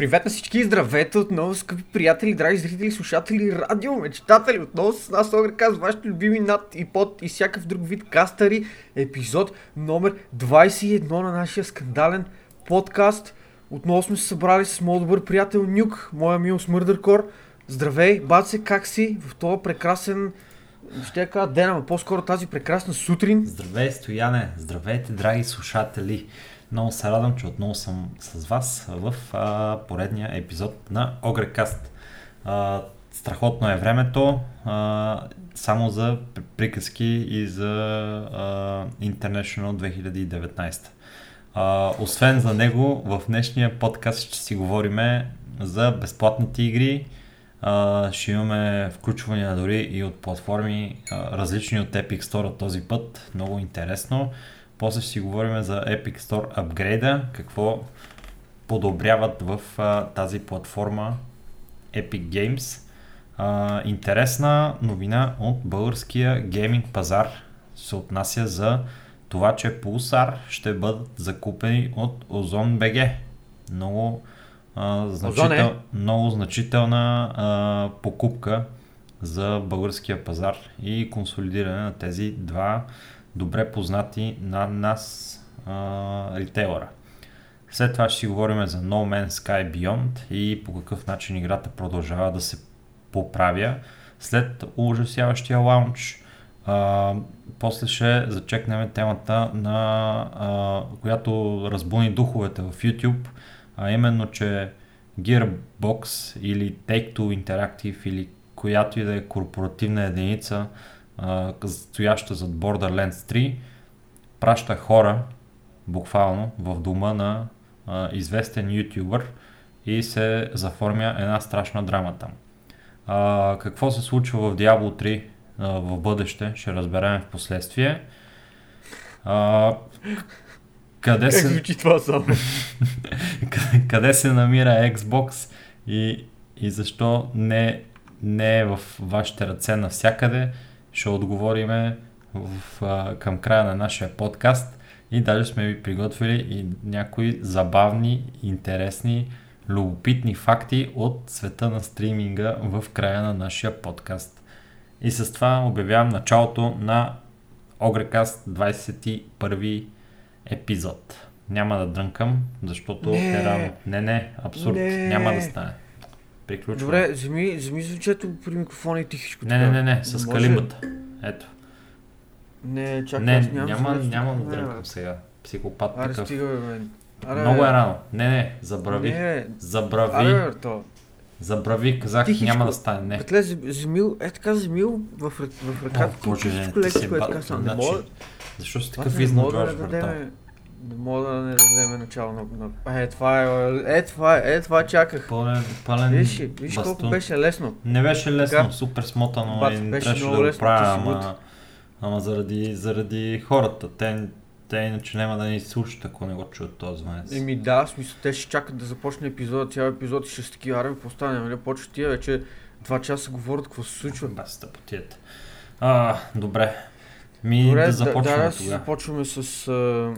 Привет на всички и здравейте отново, скъпи приятели, драги зрители, слушатели, радио, мечтатели, отново с нас Огреказ, вашите любими над и под и всякакъв друг вид кастъри, епизод номер 21 на нашия скандален подкаст. Отново сме се събрали с моят добър приятел Нюк, моя мил Смърдъркор. Здравей, баце, как си в този прекрасен, ще я кажа ден, ама по-скоро тази прекрасна сутрин. Здравей, Стояне! Здравейте, драги слушатели! Много се радвам, че отново съм с вас в а, поредния епизод на Огрекаст. А, страхотно е времето, а, само за приказки и за а, International 2019. А, освен за него, в днешния подкаст ще си говорим за безплатните игри, а, ще имаме включвания дори и от платформи, а, различни от Epic Store този път, много интересно. После ще си говорим за Epic Store апгрейда, какво подобряват в а, тази платформа Epic Games. А, интересна новина от българския гейминг пазар се отнася за това, че Pulsar ще бъдат закупени от Ozon BG. Много, а, значител, много значителна а, покупка за българския пазар и консолидиране на тези два добре познати на нас а, ритейлера. След това ще си говорим за No Man's Sky Beyond и по какъв начин играта продължава да се поправя след ужасяващия лаунч. А, после ще зачекнем темата, на, а, която разбуни духовете в YouTube, а именно, че Gearbox или Take-Two Interactive или която и да е корпоративна единица стояща зад Borderlands 3, праща хора, буквално, в дома на а, известен ютубър и се заформя една страшна драма там. А, какво се случва в Diablo 3 а, в бъдеще, ще разберем в последствие. А, къде как се... звучи това само? къде, къде се намира Xbox и, и защо не, не е в вашите ръце навсякъде ще отговориме в, а, към края на нашия подкаст и даже сме ви приготвили и някои забавни, интересни, любопитни факти от света на стриминга в края на нашия подкаст. И с това обявявам началото на Огрекаст 21 епизод. Няма да дрънкам, защото не. е рано. Не, не, абсурд. Не. Няма да стане. Приключвам. Добре, вземи, вземи звучето при микрофона и тихичко. Не, не, не, не, с може... калимбата. Ето. Не, чакай, не, аз нямам, няма, няма да дрънкам сега. Психопат Аре, такъв. Стига, бе, Аре, Много е рано. Не, не, забрави. Не, забрави. Аре, то. Забрави, казах, Тихичко. няма да стане. Не. Петле, Земил, е така Земил в, в ръката. О, боже, не, ти си е съм. Не мога. Защо си такъв изнудваш, брата? Не мога да не дадем начало на... на... Е, това е, е, това е, е, това чаках. Пълен, пълен виж, виж бастун. колко беше лесно. Не беше лесно, така, супер смотано Бат, и трябваше да го правя, ама, ама заради, заради хората. Те, те иначе няма да ни слушат, ако не го чуят този звънец. Еми да, смисъл, те ще чакат да започне епизода, цял епизод и ще са такива, аре, постане, нали, почва тия вече два часа говорят какво се случва. Баста потият. А, добре. Ми добре, да започваме да, да, започваме с а,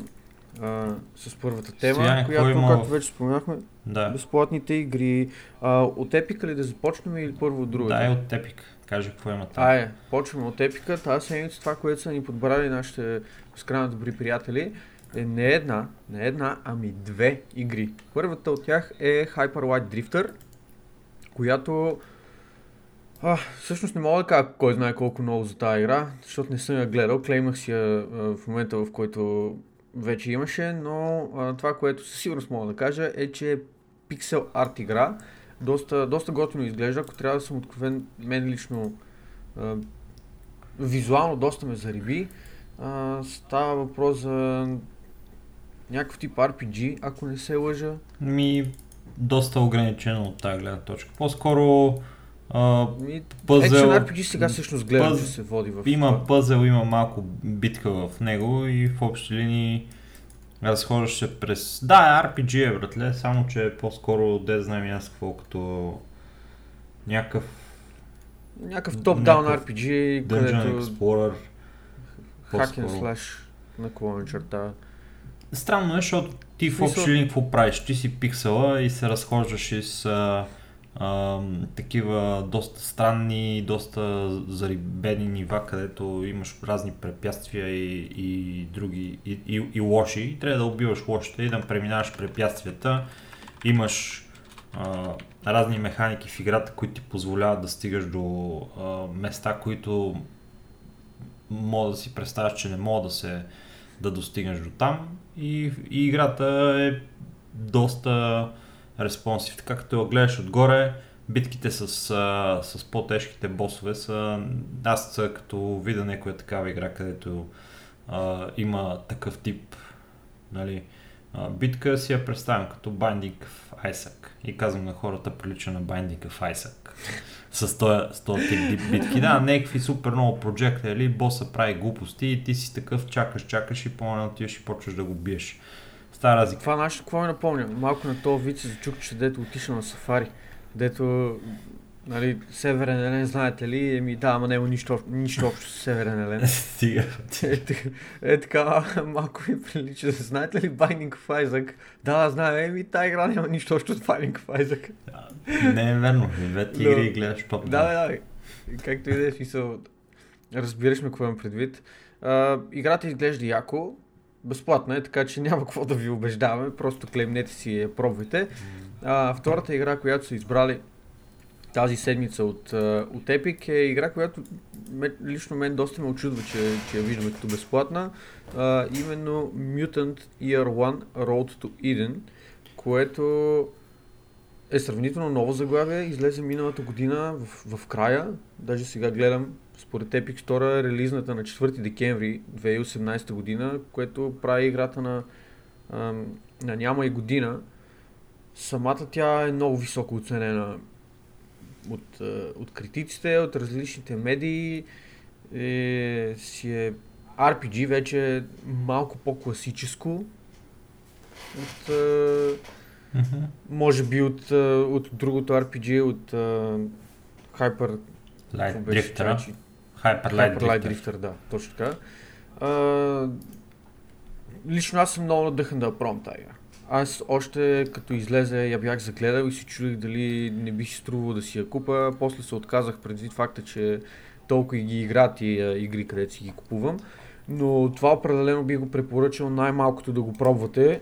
с първата тема, Стояне, която, има... както вече споменахме, да. безплатните игри. А, от Епика ли да започнем или първо от другата? Да, е от Епик. Кажи какво има там. Ай, почваме от Епика. Тази седмица това, което са ни подбрали нашите безкрайно добри приятели, е не една, не една, ами две игри. Първата от тях е Hyper Light Drifter, която а, всъщност не мога да кажа кой знае колко много за тази игра, защото не съм я гледал. Клеймах си я в момента, в който вече имаше, но а, това, което със сигурност мога да кажа е, че пиксел арт игра. Доста, доста готино изглежда, ако трябва да съм откровен, мен лично а, визуално доста ме зариби. А, става въпрос за някакъв тип RPG, ако не се лъжа. Ми, доста ограничено от тази гледна точка. По-скоро пъзел... Action RPG сега всъщност гледам, пъз... че се води в... Има пъзел, има малко битка в него и в общи линии разхождаш се през... Да, RPG е, братле, само че е по-скоро, де знам аз какво, като някакъв... Някакъв топ-даун RPG, Dungeon където... Explorer. And slash на черта. Странно е, защото Ти в общи линии какво правиш? Ти си пиксела и се разхождаш с а, а, такива доста странни, доста зарибени нива, където имаш разни препятствия и, и други, и, и, и лоши. И трябва да убиваш лошите и да преминаваш препятствията. Имаш а, разни механики в играта, които ти позволяват да стигаш до а, места, които мога да си представяш, че не мога да се да достигнеш до там. И, и играта е доста респонсив. Така като гледаш отгоре, битките с, с по-тежките босове са... Аз като видя някоя такава игра, където а, има такъв тип нали, а, битка, си я представям като Binding of Isaac. И казвам на хората, прилича на Binding of Isaac. с този, този тип битки. Да, някакви супер много или боса прави глупости и ти си такъв, чакаш, чакаш и по-на отиваш и почваш да го биеш. Стара разлика. Това нещо, какво ми напомня? Малко на този вид се зачук, че дето отишъл на сафари. Дето Нали, Северен Елен, знаете ли? Еми да, ама няма нищо, нищо общо с Северен Елен. Стига. Е, е, така, малко ми прилича. Знаете ли Binding of Isaac? Да, знае, еми тази игра няма нищо общо с Binding of Isaac. Не е верно, двете игри Но... гледаш топ. Да, да, да. Както и да е смисъл, разбираш ме какво имам предвид. А, играта изглежда яко, безплатна е, така че няма какво да ви убеждаваме, просто клемнете си я пробвайте. А, втората игра, която са избрали тази седмица от, от Epic е игра, която лично мен доста ме очудва, че, че я виждаме като безплатна. А, именно Mutant Year One Road to Eden, което е сравнително ново заглавие, излезе миналата година в, в края, даже сега гледам според Epic Store е релизната на 4 декември 2018 година, което прави играта на, на няма и година. Самата тя е много високо оценена от, от критиците, от различните медии. Е, си е RPG вече е малко по-класическо. От, mm-hmm. Може би от, от другото RPG, от uh, Hyper... Light Drifter. Hyper Light, Hyper Light Drifter. да, точно така. Uh, лично аз съм много надъхан да пробвам тази игра. Аз още като излезе я бях загледал и си чудих дали не би си струвало да си я купа. После се отказах предвид факта, че толкова ги играят и игри, където си ги купувам. Но това определено би го препоръчал най-малкото да го пробвате,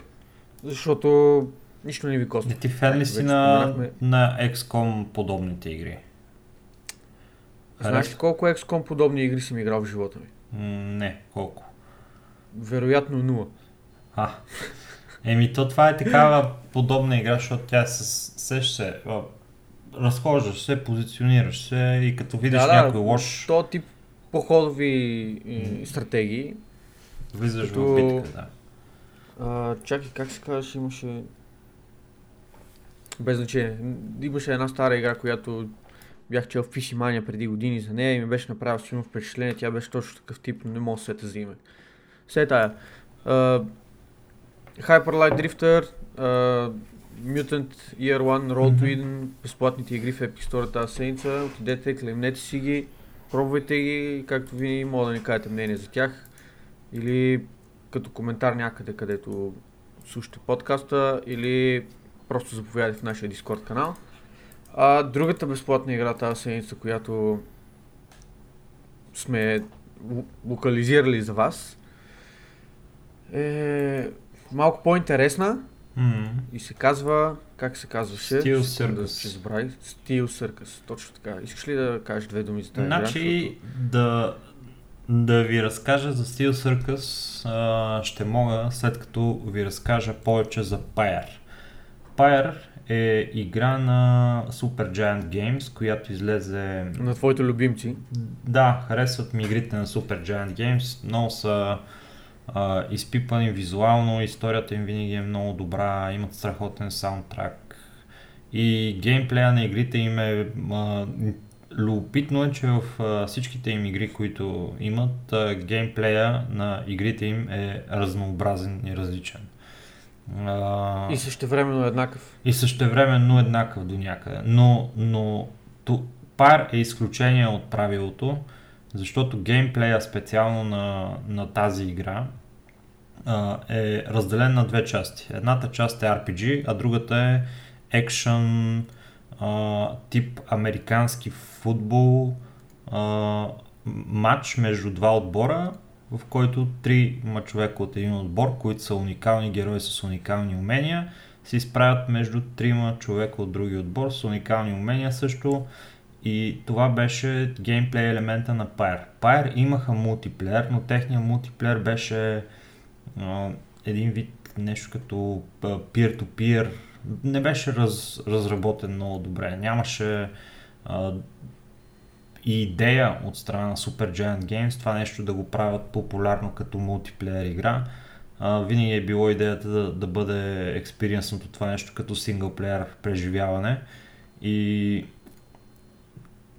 защото нищо не ви коства. Ти фен ли си на, на XCOM подобните игри? Знаеш ли колко XCOM подобни игри съм играл в живота ми? не, колко? Вероятно нула. А, Еми, то това е такава подобна игра, защото тя се сеш се, разхождаш се, позиционираш се и като видиш да, някой лош... То тип походови стратегии. Влизаш като... в битка, да. А, чакай, как се казваш, имаше... Без значение. Имаше една стара игра, която бях чел в Фишимания преди години за нея и ми беше направил силно впечатление. Тя беше точно такъв тип, но не мога да сета за име. Все тая. Hyper Light Drifter, uh, Mutant Year One, Roll mm-hmm. to Eden, безплатните игри в Epic Store тази седмица. Отидете, клемнете си ги, пробвайте ги, както ви мога да ни кажете мнение за тях. Или като коментар някъде, където слушате подкаста, или просто заповядайте в нашия Discord канал. А другата безплатна игра тази седмица, която сме локализирали за вас, е малко по-интересна mm-hmm. и се казва, как се казваше? Steel Circus. Ще забрави. Steel Circus, точно така. Искаш ли да кажеш две думи за тази Значи игра, да, да ви разкажа за Steel Circus а, ще мога след като ви разкажа повече за Pyre. Pyre е игра на Super Giant Games, която излезе... На твоите любимци? Да, харесват ми игрите на Super Giant Games. Много са а, изпипани визуално, историята им винаги е много добра, имат страхотен саундтрак и геймплея на игрите им е а, любопитно е, че в а, всичките им игри, които имат, а, геймплея на игрите им е разнообразен и различен. А, и същевременно еднакъв. И същевременно еднакъв до някъде. Но, но то, пар е изключение от правилото, защото геймплея специално на, на тази игра а, е разделен на две части. Едната част е RPG, а другата е екшен тип американски футбол а, матч между два отбора, в който три човека от един отбор, които са уникални герои с уникални умения, се изправят между трима човека от други отбор с уникални умения също. И това беше геймплей елемента на Pyre. Pyre имаха мултиплеер, но техният мултиплеер беше а, един вид нещо като peer-to-peer. Не беше раз, разработен много добре. Нямаше а, идея от страна на Super Giant Games това нещо да го правят популярно като мултиплеер игра. А, винаги е било идеята да, да бъде експириенсното това нещо като синглплеер преживяване. И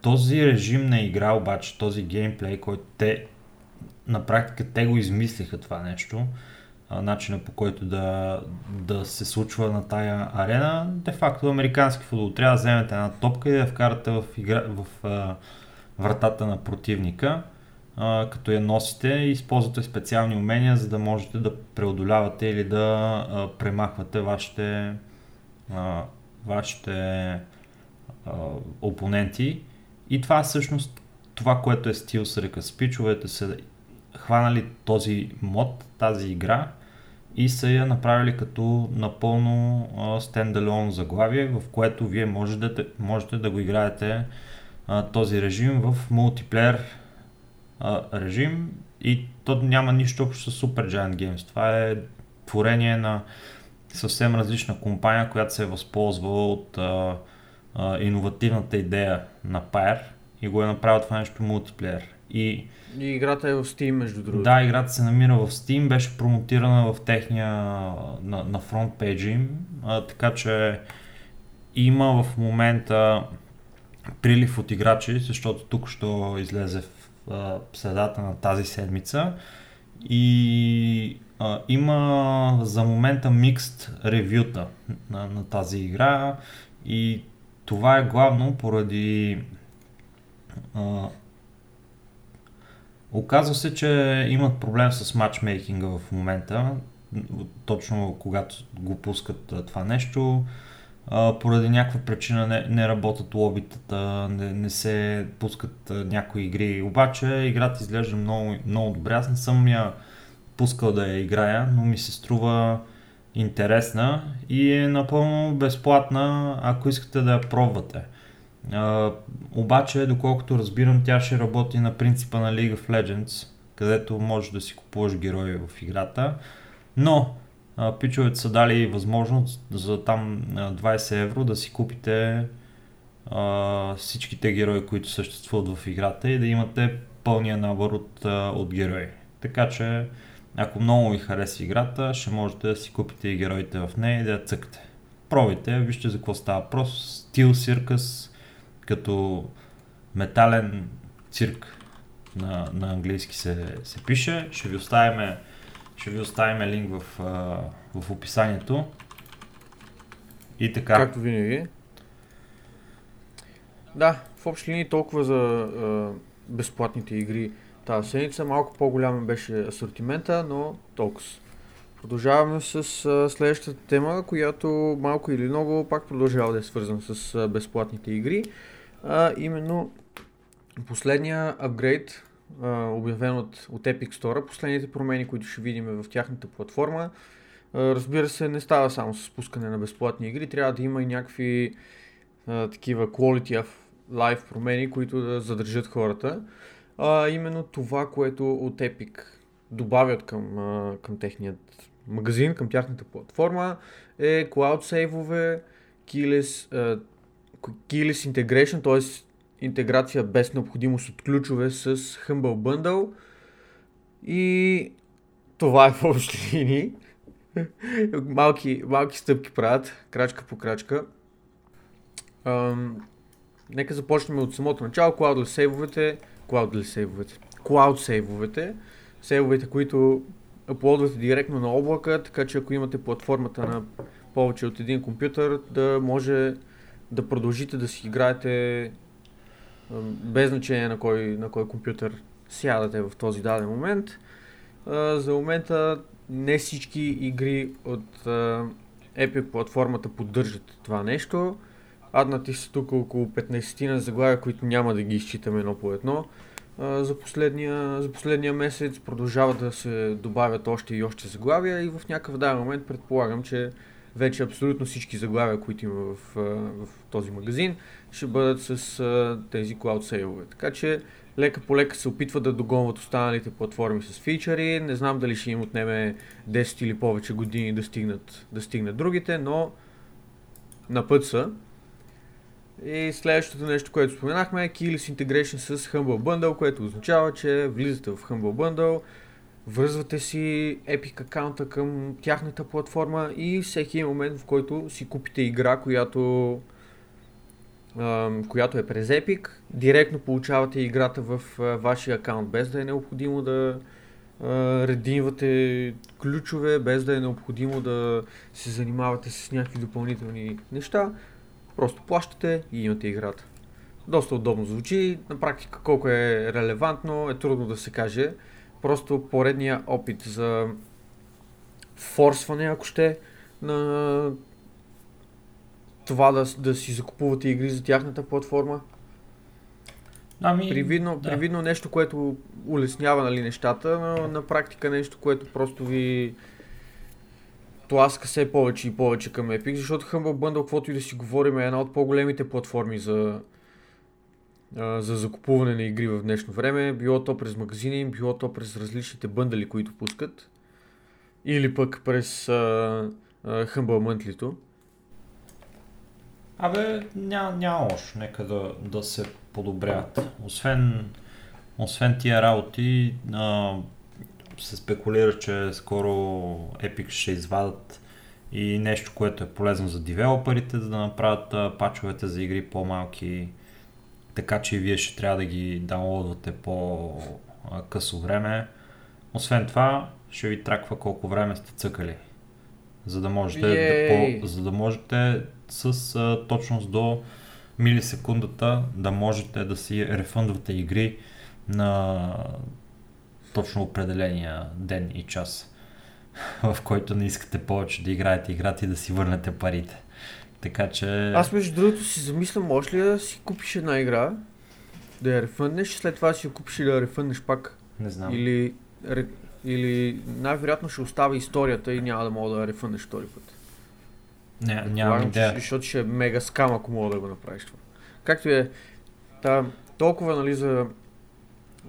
този режим на игра обаче, този геймплей, който те на практика те го измислиха това нещо, начина по който да, да се случва на тая арена, де факто американски футбол. Трябва да вземете една топка и да я вкарате в, игра, в а, вратата на противника, а, като я носите и използвате специални умения, за да можете да преодолявате или да а, премахвате вашите, а, вашите а, опоненти. И това е всъщност това, което е стил с ръка. Спичовете са хванали този мод, тази игра и са я направили като напълно стендалон заглавие, в което вие можете, можете да го играете а, този режим в мултиплеер а, режим и то няма нищо общо с Super Giant Games. Това е творение на съвсем различна компания, която се е възползвала от а, а, иновативната идея на Pyre и го е направил това нещо мултиплеер. И, и играта е в Steam, между другото. Да, играта се намира в Steam, беше промотирана в техния на, на фронт пейджи им, а, така че има в момента прилив от играчи, защото тук ще излезе в а, средата на тази седмица и а, има за момента микст ревюта на, на тази игра и това е главно поради а, Оказва се, че имат проблем с матчмейкинга в момента, точно когато го пускат това нещо. Поради някаква причина не, не работят лобитата, не, не се пускат някои игри. Обаче играта изглежда много, много добре. Аз не съм я пускал да я играя, но ми се струва интересна и е напълно безплатна, ако искате да я пробвате. А, обаче, доколкото разбирам, тя ще работи на принципа на League of Legends, където можеш да си купуваш герои в играта. Но пичовете са дали възможност за там 20 евро да си купите а, всичките герои, които съществуват в играта и да имате пълния набор от, от герои. Така че, ако много ви хареса играта, ще можете да си купите и героите в нея и да я цъкате. Пробайте, вижте за какво става въпрос. Стил Circus, като метален цирк на, на английски се, се пише. Ще ви оставим, ще ви оставим линк в, в описанието. И така. Както винаги. Да, в общи линии толкова за а, безплатните игри тази седмица. Малко по-голям беше асортимента, но толкова. Продължаваме с а, следващата тема, която малко или много пак продължава да е свързана с а, безплатните игри а именно последния апгрейд, обявен от, от Epic Store, последните промени, които ще видим в тяхната платформа. А, разбира се, не става само с пускане на безплатни игри, трябва да има и някакви а, такива quality of life промени, които да задържат хората. А, именно това, което от Epic добавят към, а, към техният магазин, към тяхната платформа е cloud сейвове, keyless, keyless integration, т.е. интеграция без необходимост от ключове с Humble Bundle. И това е в общи линии. малки, малки стъпки правят, крачка по крачка. Ам, нека започнем от самото начало. Cloud сейвовете, Cloud сейвовете, Cloud сейвовете, сейвовете, които аплодвате директно на облака, така че ако имате платформата на повече от един компютър, да може да продължите да си играете без значение на кой, на кой компютър сядате в този даден момент. За момента не всички игри от Epic платформата поддържат това нещо. Аднати са тук около 15 на заглавия, които няма да ги изчитаме едно по едно. За, последния, за последния месец продължават да се добавят още и още заглавия и в някакъв даден момент предполагам, че вече абсолютно всички заглавия, които има в, в този магазин, ще бъдат с а, тези cloud сейлове. Така че лека по лека се опитват да догонват останалите платформи с фичъри. Не знам дали ще им отнеме 10 или повече години да стигнат, да стигнат другите, но на път са. И следващото нещо, което споменахме е Keyless Integration с Humble Bundle, което означава, че влизате в Humble Bundle, връзвате си Epic аккаунта към тяхната платформа и всеки момент, в който си купите игра, която която е през Epic, директно получавате играта в вашия акаунт, без да е необходимо да рединвате ключове, без да е необходимо да се занимавате с някакви допълнителни неща. Просто плащате и имате играта. Доста удобно звучи, на практика колко е релевантно е трудно да се каже. Просто поредния опит за форсване, ако ще, на това да, да си закупувате игри за тяхната платформа? Ами, привидно, да. привидно нещо, което улеснява нали, нещата, но на практика нещо, което просто ви тласка все повече и повече към Epic, защото Humble Bundle, каквото и да си говорим, е една от по-големите платформи за, за закупуване на игри в днешно време, било то през магазини, било то през различните бъндали, които пускат, или пък през uh, uh, Humble Monthly. Абе, няма, няма лошо, нека да, да се подобряват. Освен, освен тия работи, а, се спекулира, че скоро Epic ще извадат и нещо, което е полезно за девелоперите, за да направят а, пачовете за игри по-малки, така че и вие ще трябва да ги даунлодвате по-късо време. Освен това, ще ви траква колко време сте цъкали. За да можете, да, по, за да можете с а, точност до милисекундата да можете да си рефъндвате игри на точно определения ден и час, в който не искате повече да играете играта и да си върнете парите. Така че... Аз между другото си замислям, може ли да си купиш една игра, да я рефъннеш, след това си я купиш и да я рефъннеш пак? Не знам. Или, или най-вероятно ще остава историята и няма да мога да я рефъннеш втори път. Не, нямам идея. Защото ще е мега скам, ако мога да го направиш това. Както е, та, толкова нали, за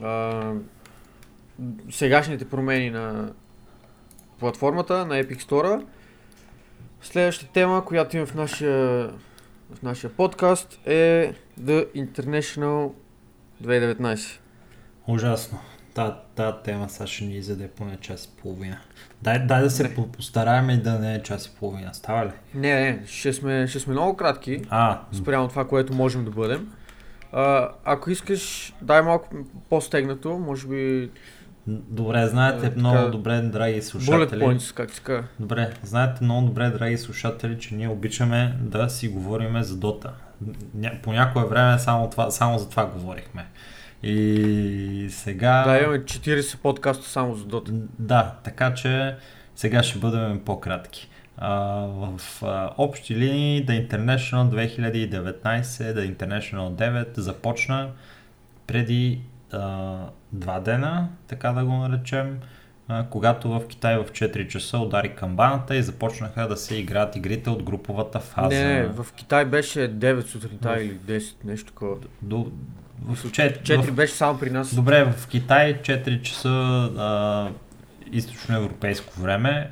а, сегашните промени на платформата, на Epic Store. Следващата тема, която има в нашия, в нашия подкаст е The International 2019. Ужасно. Та, та тема сега ще ни изяде поне час и половина. Дай, дай да се не. постараем и да не е час и половина. Става ли? Не, не, ще сме, ще сме много кратки. А. Спрямо това, което можем да бъдем. А, ако искаш, дай малко по-стегнато, може би... Добре, знаете а, много така, добре, драги слушатели. Bullet points, как казва. Добре, знаете много добре, драги слушатели, че ние обичаме да си говориме за Дота. По някое време само, това, само за това говорихме. И сега... Да, имаме 40 подкаста само за Dota. Да, така че сега ще бъдем по-кратки. А, в а, общи линии The International 2019, The International 9 започна преди а, два дена, така да го наречем, а, когато в Китай в 4 часа удари камбаната и започнаха да се играят игрите от груповата фаза. Не, не в Китай беше 9 сутринта или 10, нещо такова. До, в 4, 4 в... беше само при нас. Добре, в Китай 4 часа а, източноевропейско време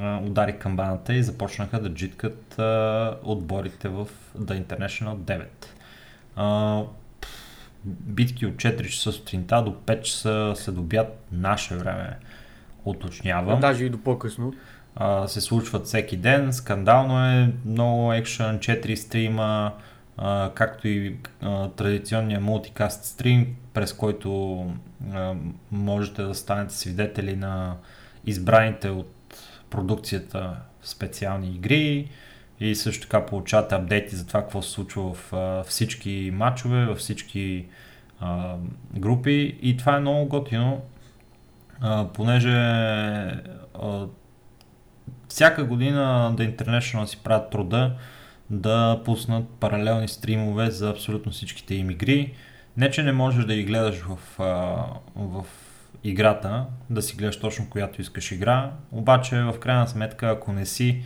а, удари камбаната и започнаха да джиткат а, отборите в The International 9. А, битки от 4 часа сутринта до 5 часа след обяд наше време уточнявам. Даже и до по-късно. А, се случват всеки ден, скандално е, много екшен, 4 стрима, както и а, традиционния мултикаст стрим, през който а, можете да станете свидетели на избраните от продукцията специални игри и също така получавате апдейти за това какво се случва в а, всички матчове, във всички а, групи и това е много готино. а, понеже а, всяка година The International си правят труда да пуснат паралелни стримове за абсолютно всичките им игри. Не, че не можеш да ги гледаш в, в играта, да си гледаш точно която искаш игра, обаче в крайна сметка, ако не си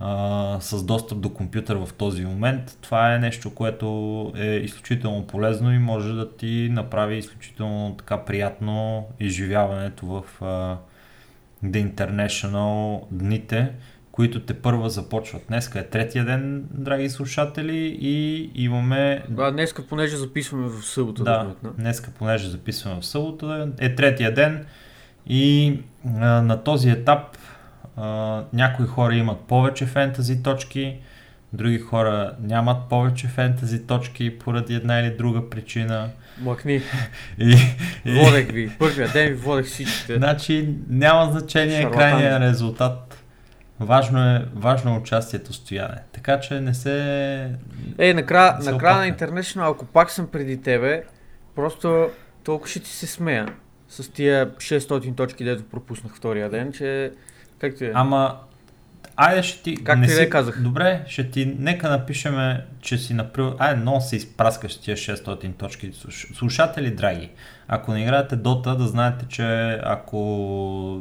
а, с достъп до компютър в този момент, това е нещо, което е изключително полезно и може да ти направи изключително така приятно изживяването в а, The International дните, които те първа започват. Днеска е третия ден, драги слушатели, и имаме... Да, днеска, понеже записваме в събота. Да, да днеска, понеже записваме в събота, е третия ден и а, на този етап а, някои хора имат повече фентази точки, други хора нямат повече фентази точки поради една или друга причина. Махни. и, и... Водех ви. Първия ден ви водех всичките. Значи няма значение крайния резултат. Важно е, важно е участието стояне. Така че не се... Ей, накрая, накрая на International, ако пак съм преди тебе, просто толкова ще ти се смея с тия 600 точки, дето пропуснах втория ден, че как ти е? Ама, айде ще ти... Как не ти си... казах? Добре, ще ти... Нека напишеме, че си направил... Айде, но се изпраскаш тия 600 точки. Слушатели, драги, ако не играете Dota, да знаете, че ако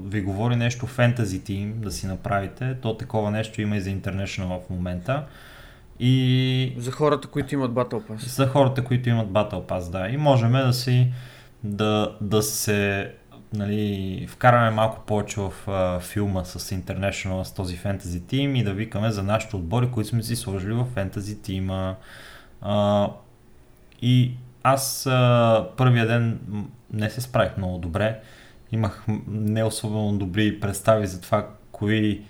ви говори нещо Fantasy Team да си направите, то такова нещо има и за International в момента. И... За хората, които имат Battle Pass. За хората, които имат Battle Pass, да. И можем да си да, да се нали, вкараме малко повече в а, филма с International, с този фентази тим и да викаме за нашите отбори, които сме си сложили в фентази тима. А, и аз а, първия ден не се справих много добре. Имах не особено добри представи за това, кои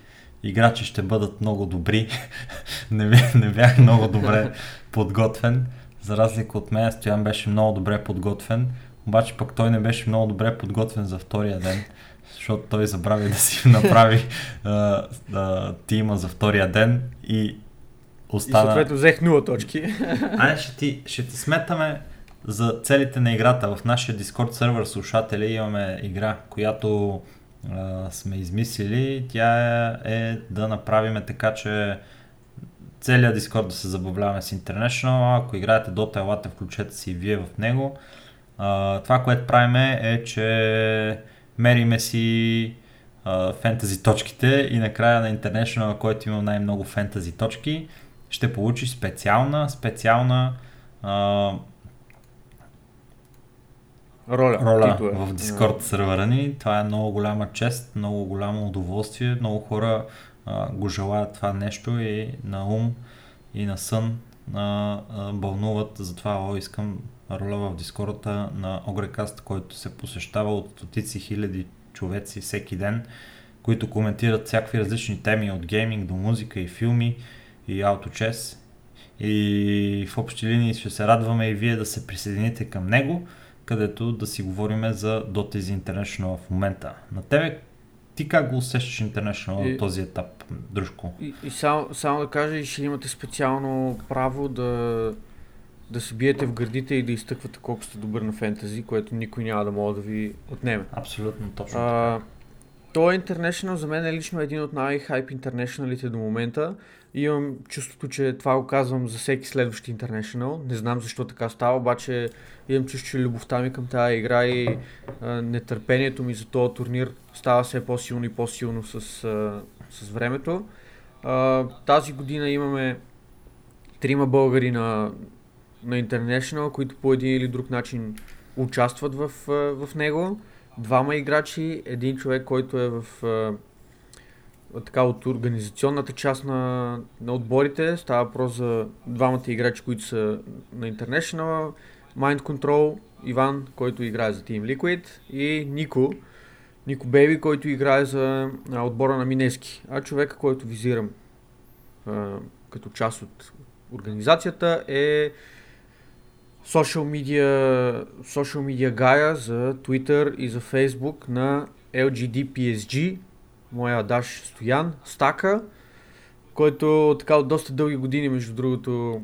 играчи ще бъдат много добри. не, бях, не бях много добре подготвен. За разлика от мен, Стоян беше много добре подготвен. Обаче пък той не беше много добре подготвен за втория ден, защото той забрави да си направи а, а, тима за втория ден и остана... И съответно взех 0 точки. Ай, ще ти, ще ти сметаме за целите на играта. В нашия Discord сервер слушатели имаме игра, която а, сме измислили. Тя е, е да направим така, че целият Discord да се забавляваме с International. Ако играете Dota, елате, включете си и вие в него. А, това, което правим е, че мериме си фентази точките и накрая на International, който има най-много фентази точки, ще получиш специална, специална а, роля, роля в Discord сервера ни. Това е много голяма чест, много голямо удоволствие. Много хора а, го желаят това нещо и на ум и на сън а, а, бълнуват. Затова о, искам роля в Дискорда на Огрекаст, който се посещава от стотици хиляди човеци всеки ден, които коментират всякакви различни теми от гейминг до музика и филми и ауточес. И в общи линии ще се радваме и вие да се присъедините към него, където да си говорим за Dota is International в момента. На тебе ти как го усещаш International на този етап, дружко? И, и само, само да кажа, ще имате специално право да да се биете в гърдите и да изтъквате колко сте добър на фентази, което никой няма да може да ви отнеме. Абсолютно, точно а, То е International за мен е лично един от най-хайп интернешналите до момента. Имам чувството, че това го казвам за всеки следващ International. Не знам защо така става, обаче имам чувство, че любовта ми към тази игра и а, нетърпението ми за този турнир става все по-силно и по-силно с, а, с времето. А, тази година имаме трима българи на, на International, които по един или друг начин участват в, в него. Двама играчи, един човек, който е в така от организационната част на, на отборите. Става въпрос за двамата играчи, които са на International. Mind Control, Иван, който играе за Team Liquid и Нико, Нико Бейби, който играе за отбора на Минески. А човека, който визирам а, като част от организацията е social media, social media гая за Twitter и за Facebook на LGD моя Даш Стоян Стака, който така от доста дълги години, между другото,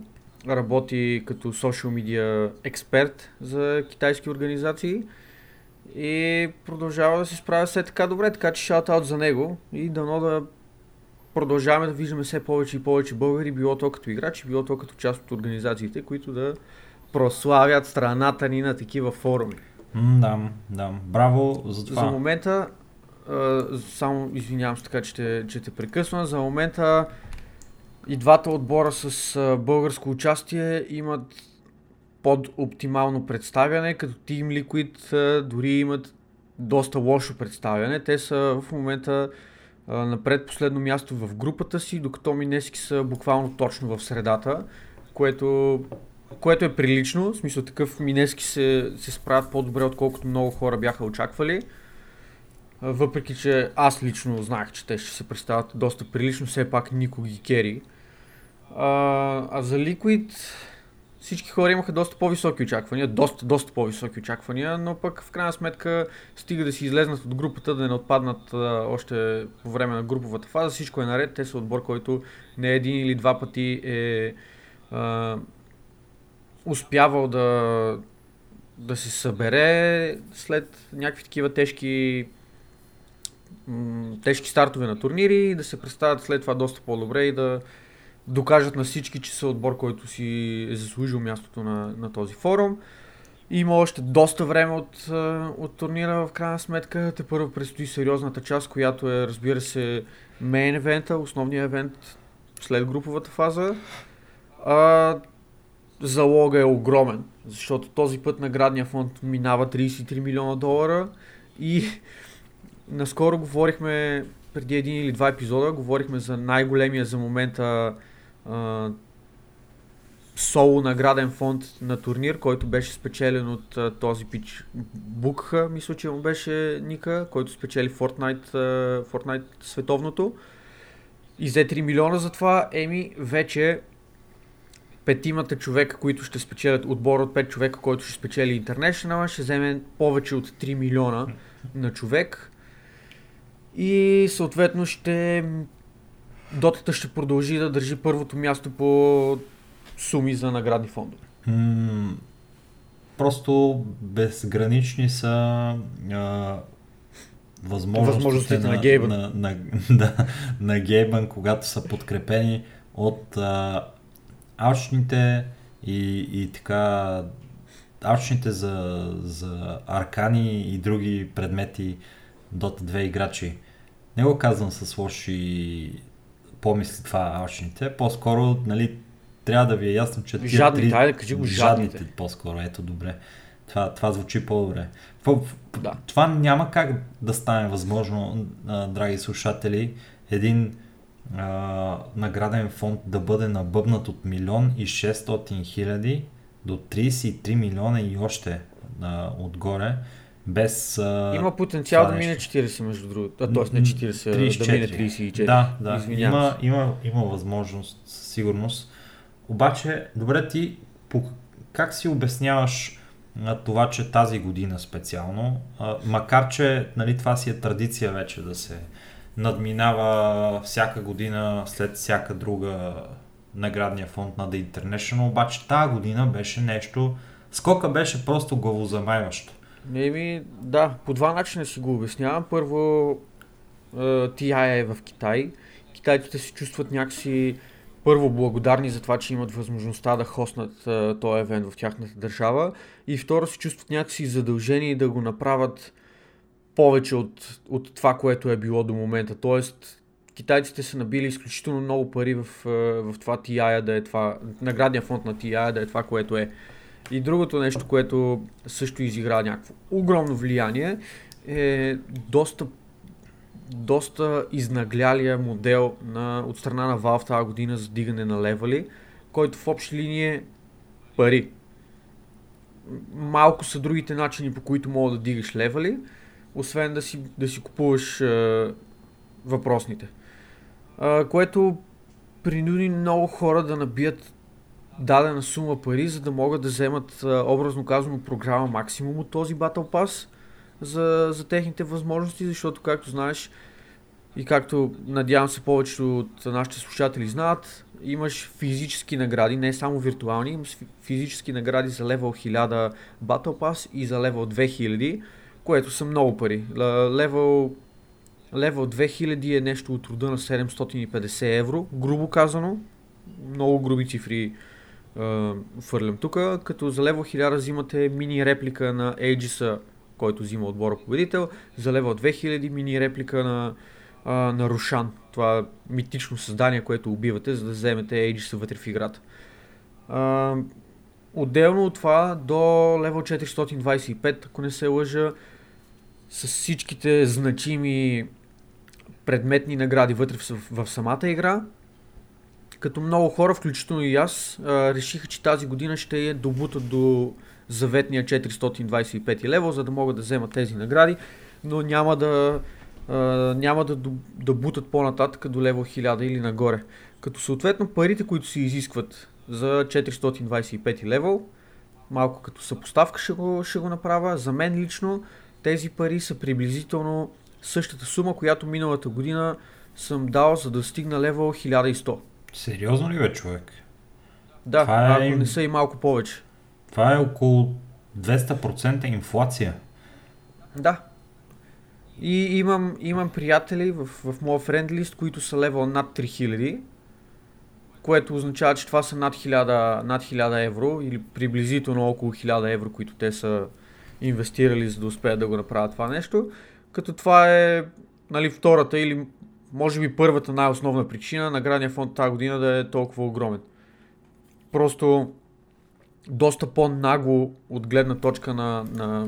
работи като social media експерт за китайски организации. и продължава да се справя все така добре, така че шаут за него и дано да продължаваме да виждаме все повече и повече българи, било то като играчи, било то като част от организациите, които да прославят страната ни на такива форуми. Да, да. Браво за това. За момента, само извинявам се така, че те, че те прекъсвам, за момента и двата отбора с българско участие имат под оптимално представяне, като Team Liquid дори имат доста лошо представяне. Те са в момента на предпоследно място в групата си, докато Минески са буквално точно в средата, което, което е прилично. В смисъл такъв Минески се, се справят по-добре, отколкото много хора бяха очаквали. Въпреки, че аз лично знаех, че те ще се представят доста прилично, все пак никой ги кери. А, а за Liquid всички хора имаха доста по-високи очаквания, доста, доста по-високи очаквания, но пък в крайна сметка стига да си излезнат от групата, да не отпаднат а, още по време на груповата фаза, всичко е наред, те са отбор, който не един или два пъти е а, успявал да, да се събере след някакви такива тежки тежки стартове на турнири да се представят след това доста по-добре и да докажат на всички, че са отбор, който си е заслужил мястото на, на този форум. Има още доста време от, от турнира в крайна сметка. Те първо предстои сериозната част, която е, разбира се, мейн евента, основния евент след груповата фаза. А, залога е огромен, защото този път наградния фонд минава 33 милиона долара и наскоро говорихме, преди един или два епизода, говорихме за най-големия за момента а, соло награден фонд на турнир, който беше спечелен от а, този пич Букха, мисля, че му беше Ника, който спечели Fortnite, а, Fortnite световното. И взе 3 милиона за това. Еми, вече петимата човека, които ще спечелят отбор от 5 човека, който ще спечели International, ще вземе повече от 3 милиона на човек. И съответно ще Дотата ще продължи да държи първото място по суми за наградни фондове. Просто безгранични са а, възможностите, Възможностите на на, Гейбън. на, на, да, на Гейбън, когато са подкрепени от а, алчните и, и така алчните за, за аркани и други предмети Dota 2 играчи. Не го казвам с лоши помисли това алчните, по-скоро нали, трябва да ви е ясно, че тия Жадните, три- айде кажи го, жадните. по-скоро, ето добре. Това, това звучи по-добре. Това, Да. това няма как да стане възможно, а, драги слушатели, един а, награден фонд да бъде набъбнат от милион и 600 хиляди до 33 милиона и още а, отгоре, без... А, Има потенциал да мине нещо. 40 между другото. А, т.е. не 40, да мине 34. Да, да. Извинявам Има, се. има, има възможност, със сигурност. Обаче, добре ти, по, как си обясняваш а, това, че тази година специално, а, макар че нали, това си е традиция вече да се надминава всяка година след всяка друга наградния фонд на The International, обаче тази година беше нещо, скока беше просто главозамайващо. Еми, да, по два начина си го обяснявам. Първо, TI е в Китай. Китайците се чувстват някакси първо благодарни за това, че имат възможността да хоснат този евент в тяхната държава и второ се чувстват някакси задължени да го направят повече от, от това, което е било до момента. Тоест, китайците са набили изключително много пари в, в това TI да е това, наградния фонд на TI да е това, което е. И другото нещо, което също изигра някакво огромно влияние, е доста, доста изнаглялия модел на, от страна на Valve тази година за дигане на левели, който в общи линии е пари. Малко са другите начини, по които мога да дигаш левели, освен да си, да си купуваш е, въпросните. А, което принуди много хора да набият дадена сума пари, за да могат да вземат образно казано програма максимум от този Battle Pass за, за техните възможности, защото както знаеш и както надявам се повечето от нашите слушатели знаят, имаш физически награди, не само виртуални, имаш фи- физически награди за левел 1000 Battle Pass и за левел 2000, което са много пари. Левел, левел 2000 е нещо от рода на 750 евро, грубо казано. Много груби цифри фърлям тук, като за левел 1000 взимате мини реплика на Aegis, който взима отбора победител, за левел 2000 мини реплика на, на Рушан, това митично създание, което убивате, за да вземете Aegis вътре в играта. Отделно от това до левел 425, ако не се лъжа, с всичките значими предметни награди вътре в, в самата игра, като много хора, включително и аз, а, решиха, че тази година ще я добутат до заветния 425 лево, за да могат да вземат тези награди, но няма да, а, няма да, да бутат по-нататък до лево 1000 или нагоре. Като съответно парите, които се изискват за 425 левел, малко като съпоставка ще го, ще го направя. За мен лично тези пари са приблизително същата сума, която миналата година съм дал за да стигна левел 1100. Сериозно ли бе, човек? Да, Това е... ако не са и малко повече. Това е около 200% инфлация. Да. И имам, имам приятели в, в моя френдлист, които са левел над 3000, което означава, че това са над 1000, над 1000 евро или приблизително около 1000 евро, които те са инвестирали, за да успеят да го направят това нещо. Като това е нали, втората или може би първата най-основна причина наградния фонд тази година да е толкова огромен. Просто доста по-нагло от гледна точка на, на,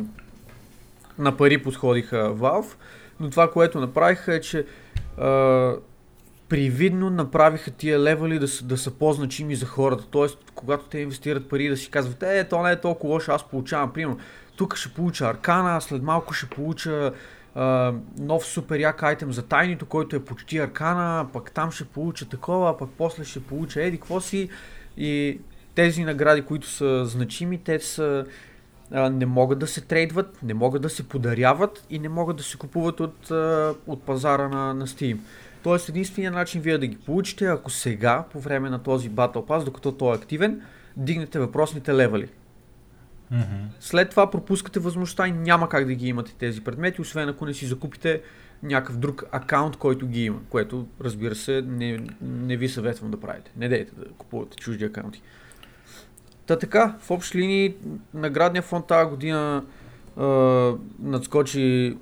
на пари подходиха Valve, но това, което направиха е, че а, привидно направиха тия левели да са, да са по-значими за хората. Тоест, когато те инвестират пари да си казват, е, то не е толкова лошо, аз получавам, примерно, тук ще получа аркана, след малко ще получа нов супер як айтем за тайнито, който е почти аркана, пък там ще получа такова, пък после ще получа еди, какво си. И тези награди, които са значими, те са не могат да се трейдват, не могат да се подаряват и не могат да се купуват от, от пазара на, на Steam. Тоест единственият начин вие да ги получите, ако сега, по време на този Battle Pass, докато той е активен, дигнете въпросните левели. След това пропускате възможността и няма как да ги имате тези предмети, освен ако не си закупите някакъв друг акаунт, който ги има, което разбира се не, не ви съветвам да правите. Не дейте да купувате чужди акаунти. Та така, в общи линии наградния фонд тази година а, надскочи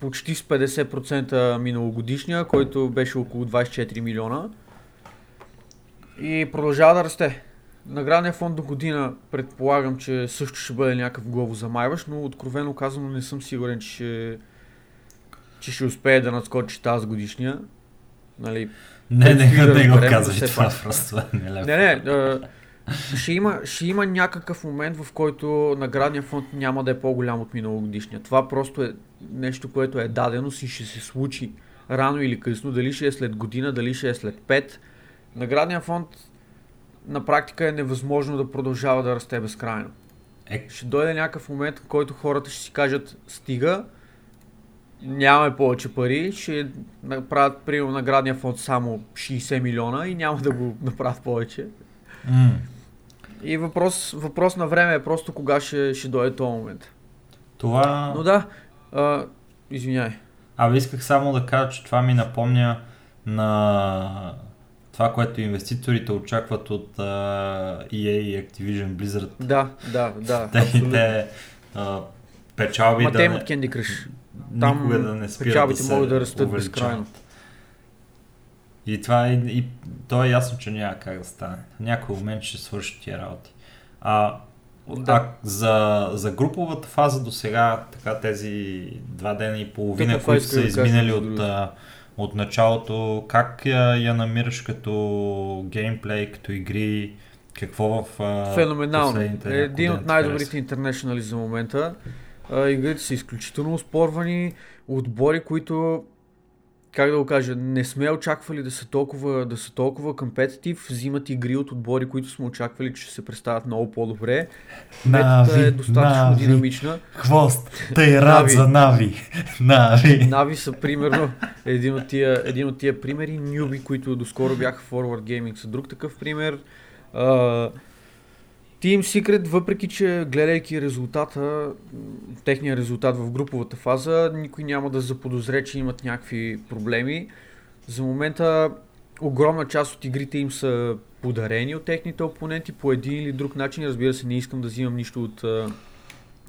почти с 50% миналогодишния, който беше около 24 милиона. И продължава да расте. Наградния фонд до година предполагам, че също ще бъде някакъв главо замайваш, но откровено казано не съм сигурен, че ще, че ще успее да надскочи тази годишния. Нали, не, не, не, не го казвай това просто. Не, не, не а, ще, има, ще има някакъв момент, в който наградния фонд няма да е по-голям от миналогодишния. Това просто е нещо, което е дадено и ще се случи рано или късно. Дали ще е след година, дали ще е след пет. Наградният фонд на практика е невъзможно да продължава да расте безкрайно. Е. Ще дойде някакъв момент, в който хората ще си кажат стига, нямаме повече пари, ще направят примерно наградния фонд само 60 милиона и няма да го направят повече. Mm. И въпрос, въпрос на време е просто кога ще, ще дойде този момент. Това... Но да, а, извиняй. Абе исках само да кажа, че това ми напомня на това, което инвеститорите очакват от uh, EA и Activision Blizzard. Да, да, да. Техните uh, печалби Ма да... от Candy Crush. Там да не спират печалбите да могат да растат безкрайно. И това е, и то е ясно, че няма как да стане. Някой момент ще свърши тия работи. А, да. а за, за груповата фаза до сега, така тези два дена и половина, които са изминали от, от началото, как я, я намираш като геймплей, като игри, какво в Феноменално. Е един от най-добрите интернешнали за момента. игрите са изключително спорвани, отбори, които как да го кажа, не сме очаквали да са толкова, да са толкова компетитив, взимат игри от отбори, които сме очаквали, че ще се представят много по-добре. Метата е достатъчно Нави, динамична. Хвост, тъй рад за Нави. Нави. Нави са примерно един от, тия, един от тия примери. Нюби, които доскоро бяха Forward Gaming са друг такъв пример. Uh, Team Secret, въпреки че гледайки резултата, техния резултат в груповата фаза, никой няма да заподозре, че имат някакви проблеми. За момента огромна част от игрите им са подарени от техните опоненти по един или друг начин. Разбира се, не искам да взимам нищо от,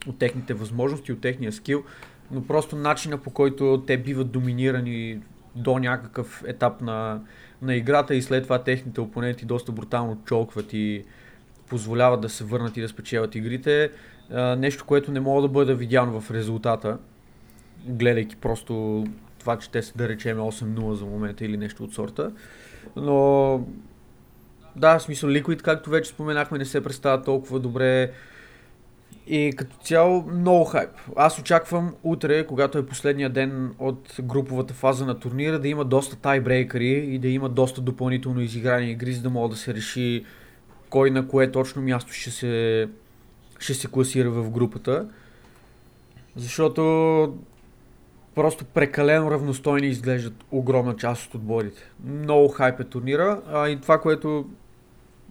от техните възможности, от техния скил, но просто начина по който те биват доминирани до някакъв етап на, на играта и след това техните опоненти доста брутално чолкват и позволяват да се върнат и да спечелят игрите. нещо, което не мога да бъде видяно в резултата, гледайки просто това, че те са да речеме 8-0 за момента или нещо от сорта. Но да, в смисъл Liquid, както вече споменахме, не се представя толкова добре. И като цяло много хайп. Аз очаквам утре, когато е последния ден от груповата фаза на турнира, да има доста тайбрейкъри и да има доста допълнително изиграни игри, за да мога да се реши кой на кое точно място ще се, ще се класира в групата. Защото просто прекалено равностойни изглеждат огромна част от отборите. Много хайп е турнира, а и това, което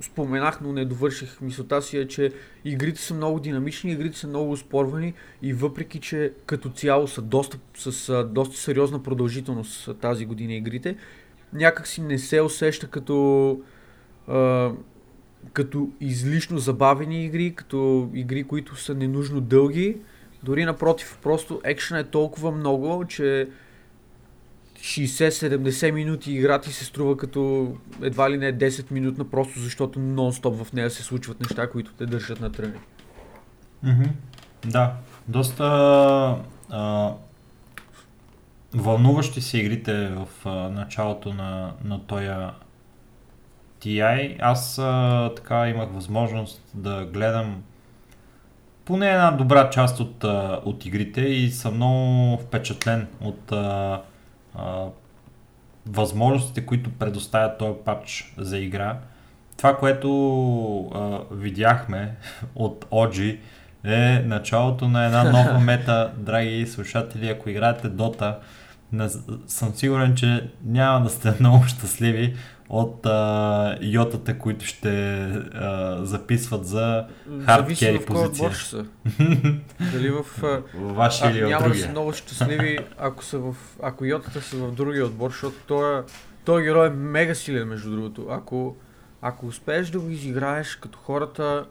споменах, но не довърших мисълта си, е, че игрите са много динамични, игрите са много спорвани и въпреки, че като цяло са доста, с доста сериозна продължителност тази година игрите, някак си не се усеща като, като излишно забавени игри, като игри, които са ненужно дълги. Дори напротив, просто екшен е толкова много, че 60-70 минути игра ти се струва като едва ли не 10 минутна, просто защото нон-стоп в нея се случват неща, които те държат на тръни. Mm-hmm. Да, доста а, вълнуващи си игрите в а, началото на, на този TI. Аз а, така имах възможност да гледам поне една добра част от, а, от игрите и съм много впечатлен от а, а, възможностите, които предоставят този патч за игра. Това, което а, видяхме от OG е началото на една нова мета, драги слушатели, ако играете Dota, не, съм сигурен, че няма да сте много щастливи от а, йотата, които ще а, записват за хардкери позиция. Зависи. Дали в... Ваши или от Няма да са много щастливи, ако, са в, ако йотата са в другия отбор, защото той, той герой е мега силен, между другото. Ако, ако успееш да го изиграеш като хората,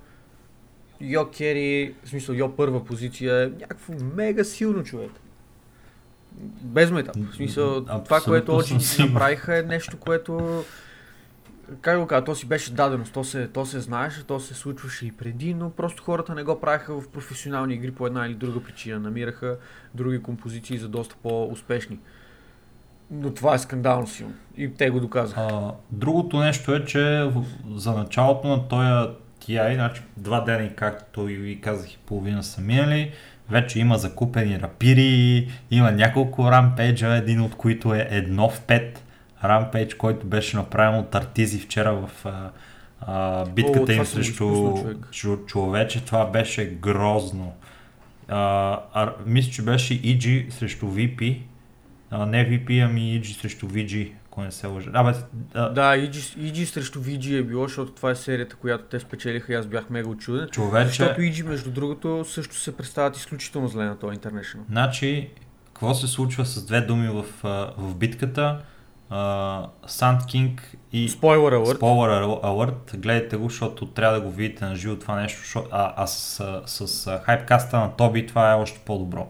Йо Кери, в смисъл Йо първа позиция е някакво мега силно човек. Без метап. В смисъл, Абсолютно това, което очи направиха е нещо, което как го кажа, то си беше даденост, то се, то се знаеше, то се случваше и преди, но просто хората не го правиха в професионални игри по една или друга причина. Намираха други композиции за доста по-успешни. Но това е скандално силно. И те го доказаха. другото нещо е, че за началото на този TI, значи два дена, както и казах и половина са минали, вече има закупени рапири, има няколко рампейджа, един от които е едно в пет рампейдж, който беше направен от артизи вчера в а, а, битката О, им срещу човече. Това беше грозно. А, а, мисля, че беше EG срещу VP. А, не VP, ами EG срещу VG, ако не се лъжа. А, бе, а... Да, EG, EG срещу VG е било, защото това е серията, която те спечелиха и аз бях мега очуден. Човече... Защото EG, между другото, също се представят изключително зле на този International. Значи, какво се случва с две думи в, в битката? Sand King и Spoiler Alert. Spoiler Alert. Гледайте го, защото трябва да го видите на живо това нещо, а, а с, с, с хайпкаста на Тоби това е още по-добро.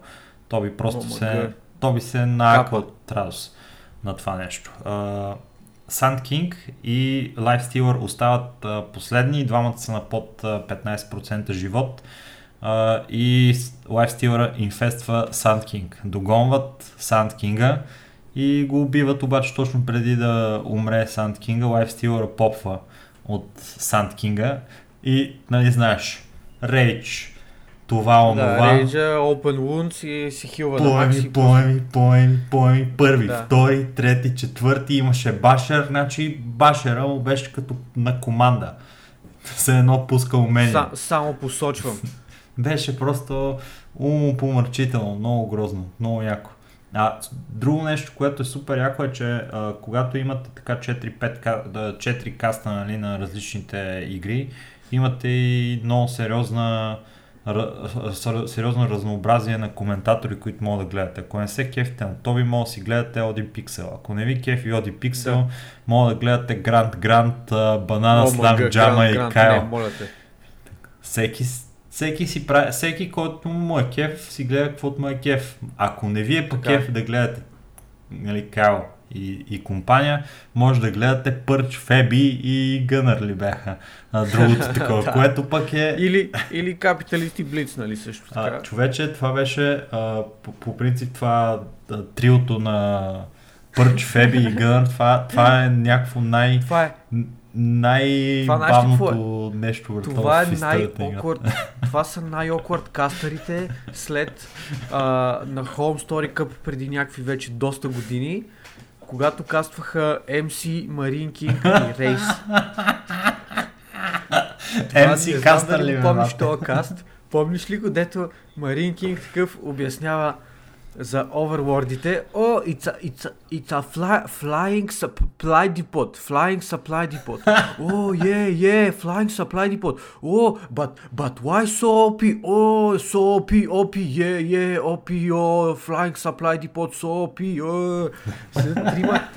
Тоби просто oh, се, Тоби се нааква от радост на това нещо. Uh, Sand King и Lifestealer остават uh, последни, двамата са на под uh, 15% живот uh, и Lifestealer инфества Sand King. Догонват Sand King и го убиват обаче точно преди да умре Санд Кинга, Лайфстилъра попва от Санд Кинга и, нали знаеш, Рейдж, това, онова. Да, Рейджа, Open Wounds и си хилва на макси. Поеми, поеми, поеми, първи, да. втори, трети, четвърти, имаше Башер, значи Башера му беше като на команда. Все едно пуска умение. Са, само посочвам. беше просто умопомърчително, много грозно, много яко. А, друго нещо, което е супер яко е, че а, когато имате така 4-5 4 каста нали, на различните игри, имате и много сериозна сериозно разнообразие на коментатори, които могат да гледате. Ако не се кефите на Тоби, може да си гледате Оди Пиксел. Ако не ви кефи Оди Пиксел, да. може да гледате Грант Грант, Банана Слам, Джама и Кайл. Всеки, всеки си прави, всеки, който му е кеф, си гледа каквото му е кеф. Ако не ви е по кеф да гледате нали, Кайл и, и компания, може да гледате Пърч, Феби и Гънър ли бяха. А, другото такова, да. което пък е... Или, или капиталисти Блиц, нали също така. А, човече, това беше а, по, по принцип това а, триото на Пърч, Феби и Гънър, това, това е някакво най... Това е най-бавното е? нещо върху Това е най Това са най-оквард кастърите след а, на Home Story Cup преди някакви вече доста години когато кастваха MC, Marine King и Рейс. MC кастър ли? Помниш този каст? Помниш ли го, дето Марин Кинг такъв обяснява за оверлордите. О, oh, it's a, it's a, it's a fly, flying supply depot. Flying supply depot. oh, yeah, yeah, flying supply depot. Oh, but, but why so OP? Oh, so OP, OP, yeah, yeah, OP, oh, flying supply depot, so OP, oh. Трима,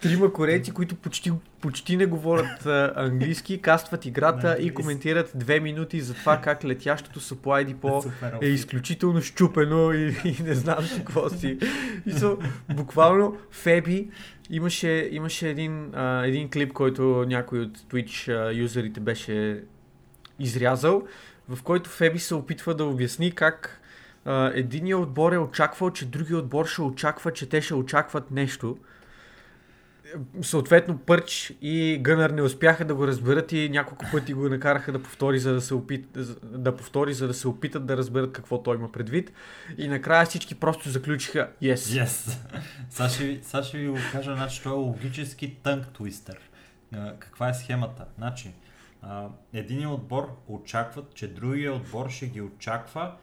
трима корейци, които почти, почти не говорят а, английски, кастват играта и коментират две минути за това как летящото supply depot е изключително щупено и, и не знам какво си. И so, буквално Феби имаше, имаше един, а, един клип, който някой от Twitch а, юзерите беше изрязал, в който Феби се опитва да обясни как единият отбор е очаквал, че другия отбор ще очаква, че те ще очакват нещо съответно Пърч и Гънър не успяха да го разберат и няколко пъти го накараха да повтори, за да се, опит, да повтори, за да се опитат да разберат какво той има предвид. И накрая всички просто заключиха yes. Yes. Сега ще, ви го кажа, значи това е логически тънк твистър. Каква е схемата? Значи, един отбор очакват, че другия отбор ще ги очаква,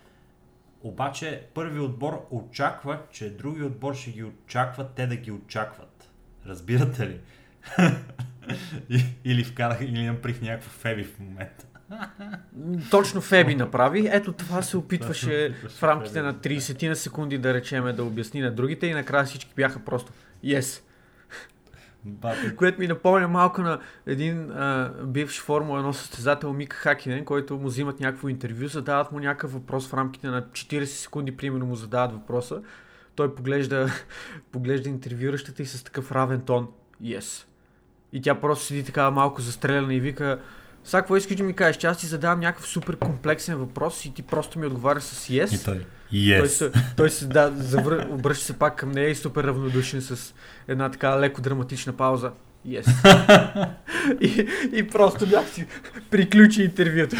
обаче първи отбор очаква, че другия отбор ще ги очаква те да ги очакват. Разбирате ли? или вкарах, или наприх някакво Феби в момента. Точно Феби направи. Ето това се опитваше в рамките на 30 на секунди да речеме да обясни на другите и накрая всички бяха просто Yes. Което ми напомня малко на един а, бивш Формула 1 състезател Мика Хакинен, който му взимат някакво интервю, задават му някакъв въпрос в рамките на 40 секунди, примерно му задават въпроса той поглежда, поглежда интервюращата и с такъв равен тон. Yes. И тя просто седи така малко застреляна и вика, сега какво искаш да ми кажеш, че аз ти задавам някакъв супер комплексен въпрос и ти просто ми отговаря с yes. И той, yes. Той се, той се да, завър... обръща се пак към нея и супер равнодушен с една така леко драматична пауза. Yes. и, и просто бях си приключи интервюто.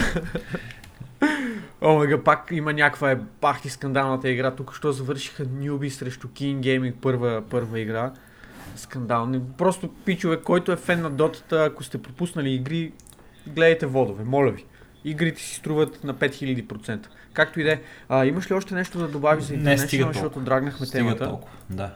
Омега, пак има някаква е пахти скандалната игра. Тук що завършиха Нюби срещу King Gaming първа, първа игра. Скандални. Просто пичове, който е фен на дотата, ако сте пропуснали игри, гледайте водове, моля ви. Игрите си струват на 5000%. Както и да е. Имаш ли още нещо да добавиш за International, защото драгнахме стига темата? Толкова. Да.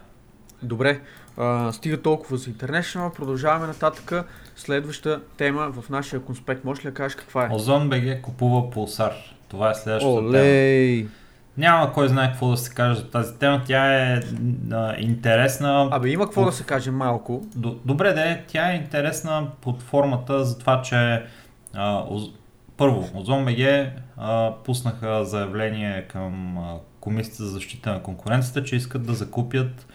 Добре, а, стига толкова за International. Продължаваме нататък. Следваща тема в нашия конспект. Може ли да кажеш каква е? Озон БГ купува пулсар. Това е следващата Олей. тема. Няма кой знае какво да се каже за тази тема. Тя е а, интересна. Абе, има какво да се каже малко. Добре, да Тя е интересна под формата за това, че а, оз... първо, Озон БГ а, пуснаха заявление към а, Комисията за защита на конкуренцията, че искат да закупят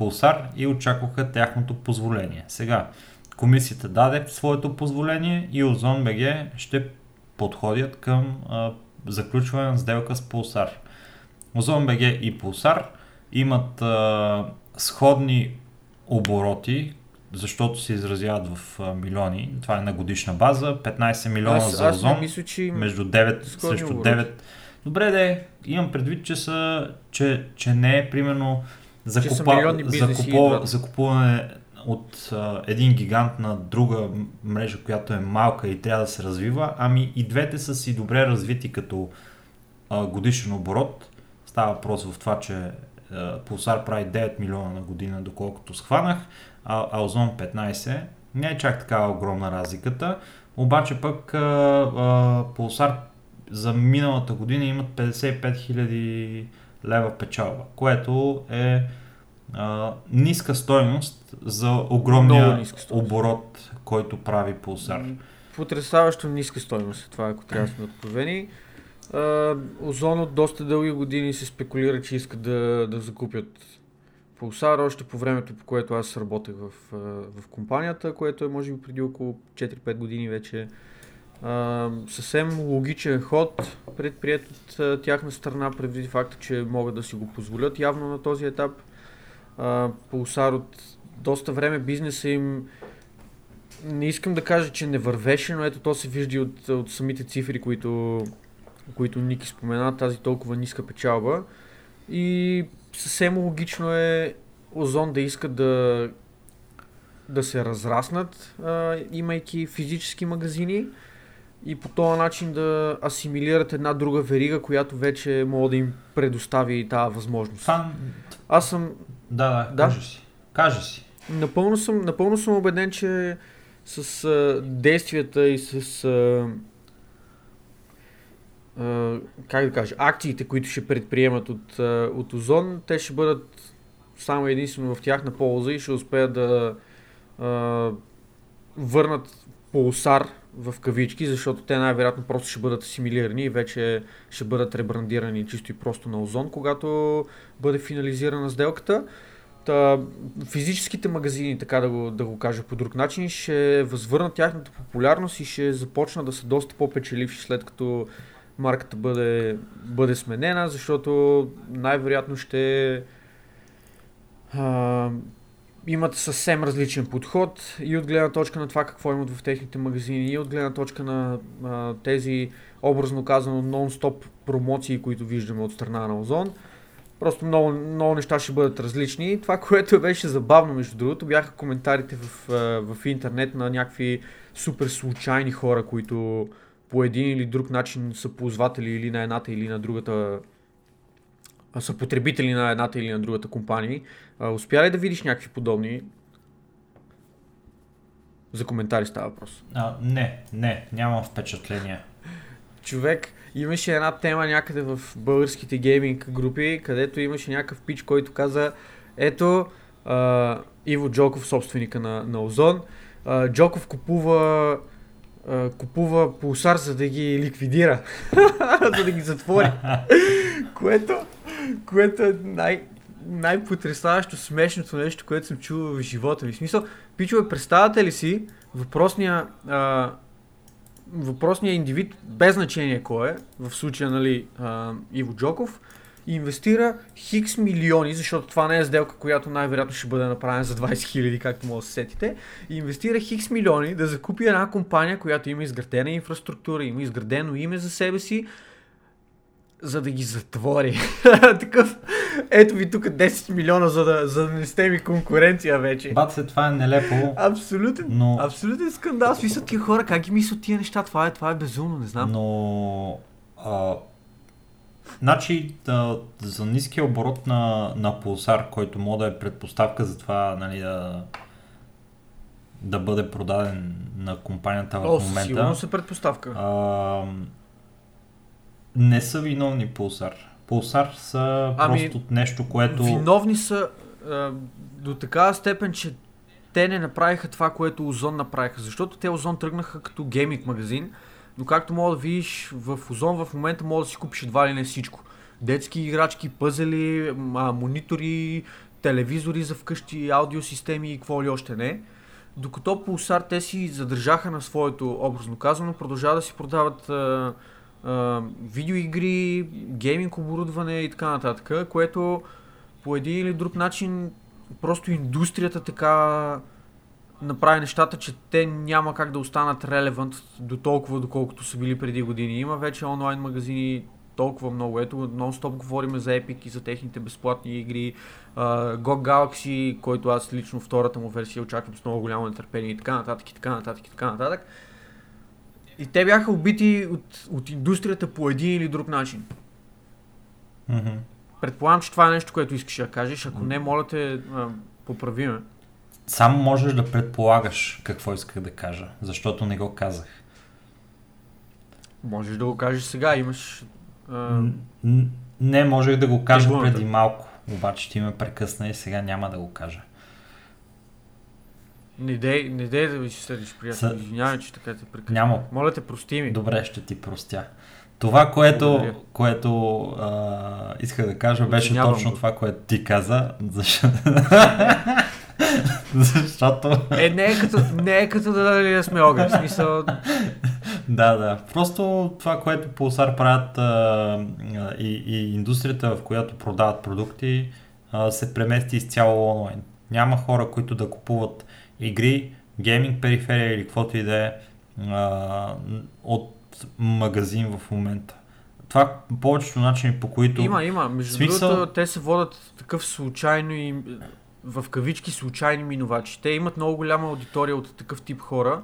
Пулсар и очакваха тяхното позволение. Сега, комисията даде своето позволение и Озон БГ ще подходят към а, заключване на сделка с Пулсар. Озон БГ и Пулсар имат а, сходни обороти, защото се изразяват в а, милиони. Това е на годишна база. 15 милиона аз, за Озон, аз мисля, че между 9 срещу 9. Добре, де, имам предвид, че, са, че, че не е примерно закупа, закупо, закупуване от а, един гигант на друга мрежа, която е малка и трябва да се развива, ами и двете са си добре развити като а, годишен оборот. Става въпрос в това, че а, Pulsar прави 9 милиона на година, доколкото схванах, а Озон 15, Не е чак такава огромна разликата. Обаче пък а, а, Pulsar за миналата година имат 55 000 лева печалба, което е а, ниска стойност за огромния оборот, който прави Pulsar. Потрясаващо ниска стойност е това, ако трябва да сме откровени. Озон от доста дълги години се спекулира, че искат да, да закупят Pulsar, още по времето, по което аз работех в, в компанията, което е може би преди около 4-5 години вече. А, съвсем логичен ход, предприят от тяхна страна, предвид факта, че могат да си го позволят явно на този етап. Pulsar от доста време бизнеса им не искам да кажа, че не вървеше, но ето то се вижда от, от самите цифри, които, които Ники спомена, тази толкова ниска печалба. И съвсем логично е Озон да иска да, да се разраснат, а, имайки физически магазини и по този начин да асимилират една друга верига, която вече може да им предостави тази възможност. Фан... Аз съм... Да, да, да? кажи си. Кажи си. Напълно съм, напълно съм убеден, че с а, действията и с а, а, как да кажа, акциите, които ще предприемат от, а, от Озон, те ще бъдат само единствено в тях на полза и ще успеят да а, върнат полусар в кавички, защото те най-вероятно просто ще бъдат асимилирани и вече ще бъдат ребрандирани чисто и просто на Озон, когато бъде финализирана сделката. Та, физическите магазини, така да го, да го кажа по друг начин, ще възвърнат тяхната популярност и ще започнат да са доста по-печеливши след като марката бъде, бъде сменена, защото най-вероятно ще а, имат съвсем различен подход и от гледна точка на това какво имат в техните магазини, и от гледна точка на а, тези, образно казано, нон-стоп промоции, които виждаме от страна на Озон. Просто много, много неща ще бъдат различни. Това, което беше забавно, между другото, бяха коментарите в, в интернет на някакви супер случайни хора, които по един или друг начин са ползватели или на едната или на другата са потребители на едната или на другата компания. успя ли да видиш някакви подобни? За коментари става въпрос. А, не, не, нямам впечатление. Човек, имаше една тема някъде в българските гейминг групи, където имаше някакъв пич, който каза, ето, а, Иво Джоков, собственика на, на Озон, а, Джоков купува купува пулсар, за да ги ликвидира, за да ги затвори. което, което е най- най-потрясаващо смешното нещо, което съм чул в живота ми. В смисъл, пичове, представяте ли си въпросния а, въпросният индивид, без значение кой е, в случая нали, а, Иво Джоков, инвестира хикс милиони, защото това не е сделка, която най-вероятно ще бъде направена за 20 хиляди, както може да се сетите, инвестира хикс милиони да закупи една компания, която има изградена инфраструктура, има изградено име за себе си, за да ги затвори. Такъв, ето ви тук 10 милиона, за да, за да не сте ми конкуренция вече. Бат се, това е нелепо. Абсолютен, но... абсолютен скандал. Смисъл тия хора, как ги мислят тия неща? Това е, това е безумно, не знам. Но... А... Значи, да, за ниския оборот на, на пулсар, който може да е предпоставка за това, нали, да, да бъде продаден на компанията в О, момента. Сигурно се предпоставка. А, не са виновни Пулсар. Пулсар са ами, просто нещо, което... Виновни са а, до такава степен, че те не направиха това, което Озон направиха. Защото те Озон тръгнаха като гейминг магазин, но както мога да видиш, в Озон в момента мога да си купиш едва ли не всичко. Детски играчки, пъзели, а, монитори, телевизори за вкъщи, аудиосистеми и какво ли още не. Докато Pulsar те си задържаха на своето образно казано, продължават да си продават а, видеоигри, гейминг оборудване и така нататък, което по един или друг начин просто индустрията така направи нещата, че те няма как да останат релевант до толкова, доколкото са били преди години. Има вече онлайн магазини толкова много. Ето, нон-стоп говорим за Epic и за техните безплатни игри. Uh, GOG Galaxy, който аз лично втората му версия очаквам с много голямо нетърпение и така нататък, и така нататък, и така нататък. И те бяха убити от, от индустрията по един или друг начин. Mm-hmm. Предполагам, че това е нещо, което искаш да кажеш. Ако не, моля те, поправиме. само можеш да предполагаш какво исках да кажа, защото не го казах. Можеш да го кажеш сега, имаш... А... Не, можех да го кажа Трибуната. преди малко, обаче ти ме прекъсна и сега няма да го кажа. Не дей, не дей да ви съдиш, приятел. Са- Извинявай, че така те прекъсвам. Няма. Моля те, прости ми. Добре, ще ти простя. Това, което, Благодаря. което а, исках да кажа, беше Оценявам точно го. това, което ти каза, защото... защото... Е, не е като, не е като да дали да сме огър. В смисъл, Да, да. Просто това, което Pulsar правят а, и, и индустрията, в която продават продукти, а, се премести изцяло онлайн. Няма хора, които да купуват игри, гейминг периферия или каквото и да е от магазин в момента. Това повечето начини по които... има, има. Между Смисъл- другото, те се водят такъв случайно и в кавички случайни минувачи. Те имат много голяма аудитория от такъв тип хора,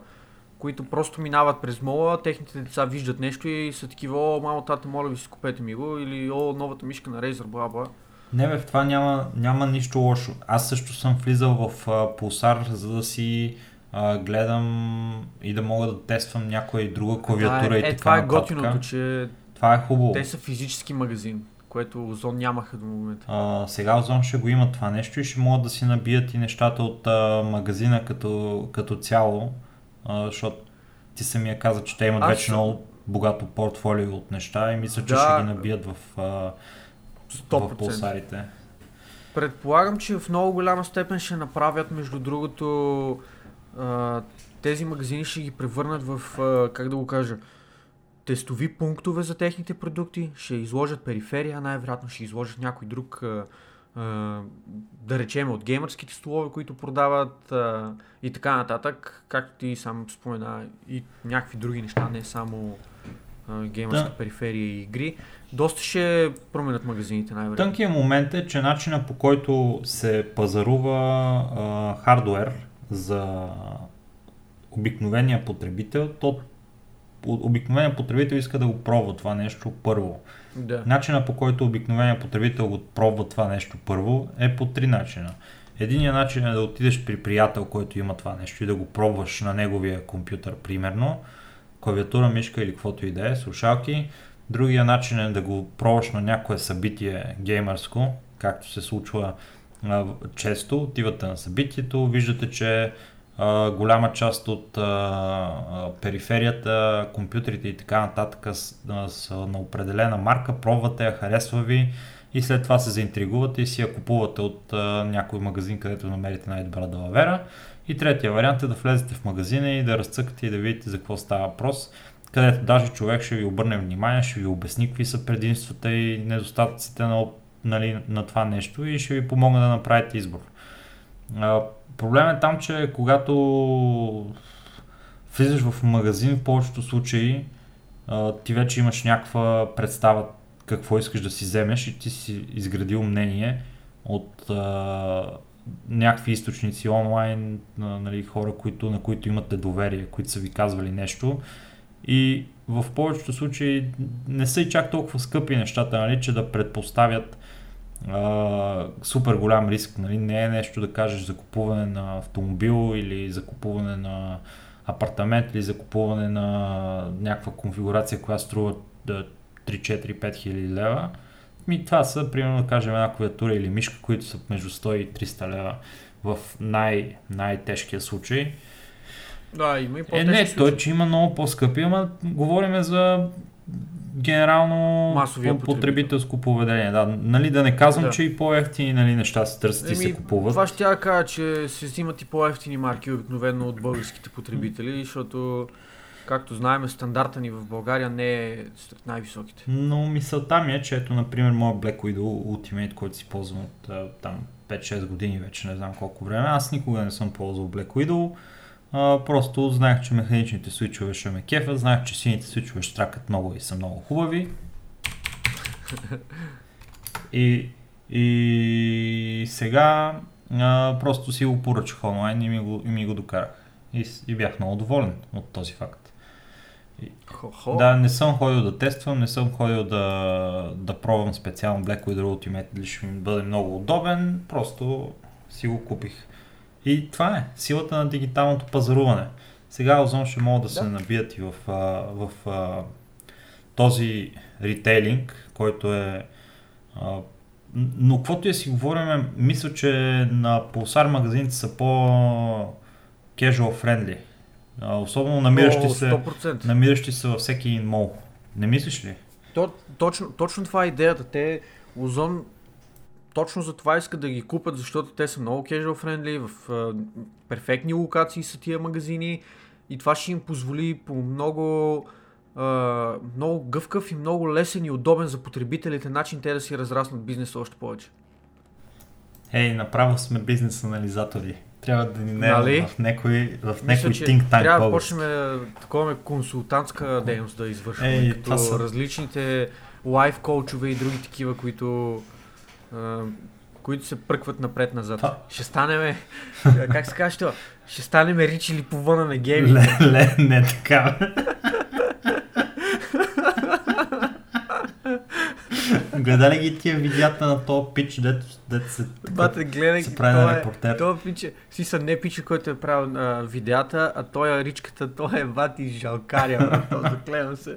които просто минават през мола, техните деца виждат нещо и са такива, о, мамо, тата, моля ви си, купете ми го, или о, новата мишка на Razer, бла бла. Не бе, в това няма, няма нищо лошо. Аз също съм влизал в а, Pulsar, за да си а, гледам и да мога да тествам някоя друга клавиатура да, и е, така това е нататък. готиното, че Това е хубаво. те са физически магазин, което Озон нямаха до момента. А, сега Озон ще го има това нещо и ще могат да си набият и нещата от а, магазина като, като цяло, а, защото ти самия каза, че те имат Аз- вече много богато портфолио от неща и мисля, че Да. ще ги набият в, а, 100%. пулсарите. Предполагам, че в много голяма степен ще направят, между другото, тези магазини ще ги превърнат в, как да го кажа, тестови пунктове за техните продукти, ще изложат периферия, най-вероятно ще изложат някой друг, да речем от геймърските столове, които продават и така нататък, както ти сам спомена и някакви други неща, не само геймърска Да. периферия и игри. Доста ще променят магазините, най-вероятно. Тънкият момент е, че начина по който се пазарува а, хардуер за обикновения потребител, то обикновения потребител иска да го пробва това нещо първо. Да. Начина по който обикновения потребител го пробва това нещо първо е по три начина. Единият начин е да отидеш при приятел, който има това нещо и да го пробваш на неговия компютър, примерно, клавиатура, мишка или каквото и да е, слушалки. Другия начин е да го пробваш на някое събитие геймърско, както се случва а, често. Отивате на събитието, виждате, че а, голяма част от а, периферията, компютрите и така нататък с- а, са на определена марка, пробвате я, харесва ви и след това се заинтригувате и си я купувате от а, някой магазин, където намерите най-добра далавера. И третия вариант е да влезете в магазина и да разцъкате и да видите за какво става въпрос, където даже човек ще ви обърне внимание, ще ви обясни какви са предимствата и недостатъците на, нали, на това нещо и ще ви помогне да направите избор. А, проблем е там, че когато влизаш в магазин, в повечето случаи а, ти вече имаш някаква представа какво искаш да си вземеш и ти си изградил мнение от а, някакви източници онлайн, а, нали, хора, които, на които имате доверие, които са ви казвали нещо. И в повечето случаи не са и чак толкова скъпи нещата, нали, че да предпоставят а, супер голям риск. Нали? Не е нещо да кажеш за купуване на автомобил или за купуване на апартамент или за купуване на някаква конфигурация, която струва да, 3-4-5 хиляди лева. Ми, това са, примерно, да кажем, една клавиатура или мишка, които са между 100 и 300 лева в най- най-тежкия случай. Да, има и Е, по-тежки не, той, че има много по-скъпи, ама говорим за генерално Масовия по- потребителско поведение. Да, нали, да не казвам, Да. че и по-ефтини нали, неща се търсят и се купуват. Това ще я кажа, че се взимат и по-ефтини марки обикновено от българските потребители, защото, както знаем, стандарта ни в България не е сред най-високите. Но мисълта ми е, че ето, например, моят Black Widow Ultimate, който си ползвам от там 5-6 години вече, не знам колко време. Аз никога не съм ползвал Black Widow. А, просто знаех, че механичните свичове ще ме кефят, знаех, че сините свичове ще тракат много и са много хубави. И, и сега а, просто си го поръчах онлайн и ми го, и ми го докарах. И, и бях много доволен от този факт. Хо-хо. Да, не съм ходил да тествам, не съм ходил да, да пробвам специално Black Widow Ultimate, ще ми бъде много удобен, просто си го купих. И това е силата на дигиталното пазаруване. Сега Озон ще могат да, да. се набият и в, в а, този ритейлинг, който е но каквото и си говорим, мисля, че на Pulsar магазините са по casual friendly. Особено намиращи, се, намиращи се във всеки мол. Не мислиш ли? То, точно, точно това е идеята. Те, Озон, точно за това искат да ги купят, защото те са много casual friendly, в а, перфектни локации са тия магазини и това ще им позволи по много Uh, много гъвкав и много лесен и удобен за потребителите начин те да си разраснат бизнеса още повече. Ей, направо сме бизнес анализатори. Трябва да ни не нали? в някой, в някой think tank Трябва да почнем такова консултантска дейност да извършваме, Ей, като са... различните лайф коучове и други такива, които които се пръкват напред-назад. Ще станеме, как се каже това? Ще станеме ричи или повъна на гейми. Ле, ле, не така. Гледали ги тия видеята на този пич, дето, дето се, Бате, гледай, се прави на е- репортер? Пич, е- си са не пича, който е правил а, видеята, а той е ричката, той е бати жалкаря, заклевам се.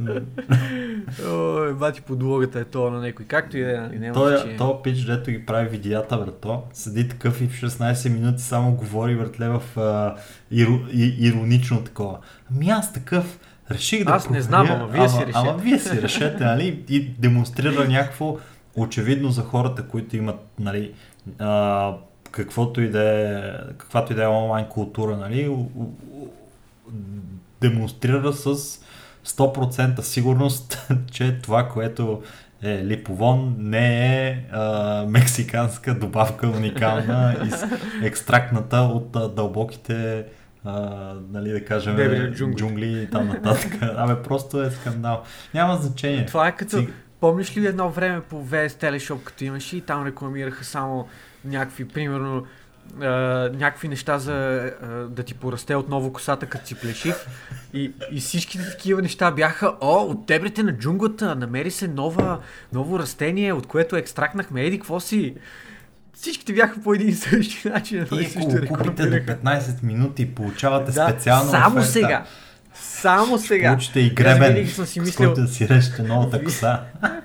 Ой, бати подлогата е това на някой, както и да е. Нали, той, е- той пич, дето ги прави видеята, брато, седи такъв и в 16 минути само говори, въртле в а, иро, и, иронично такова. Ами аз такъв, реших да Аз не знам, ама вие си решете. Ама вие си решете, нали? И демонстрира някакво очевидно за хората, които имат, нали, а, каквото и да е, каквато и да е онлайн култура, нали, демонстрира с 100% сигурност, че това, което е липовон, не е а, мексиканска добавка уникална, из, екстрактната от а, дълбоките а, нали, да кажем, Дебри, джунгли. джунгли и там нататък. Абе, просто е скандал. Няма значение. Това е като, Си... помниш ли едно време по VS Teleshop, като имаше и там рекламираха само някакви, примерно, Uh, някакви неща за uh, да ти порасте отново косата, като си плешив. И, и всичките такива неща бяха, о, от дебрите на джунглата, намери се нова, ново растение, от което екстрактнахме, еди, какво си? Всичките бяха по един и същи начин. И ако купите до 15 минути получавате да, специално Само оферта. сега. Само сега. Получите и гребен, съм си мислил... с който да си режете новата коса.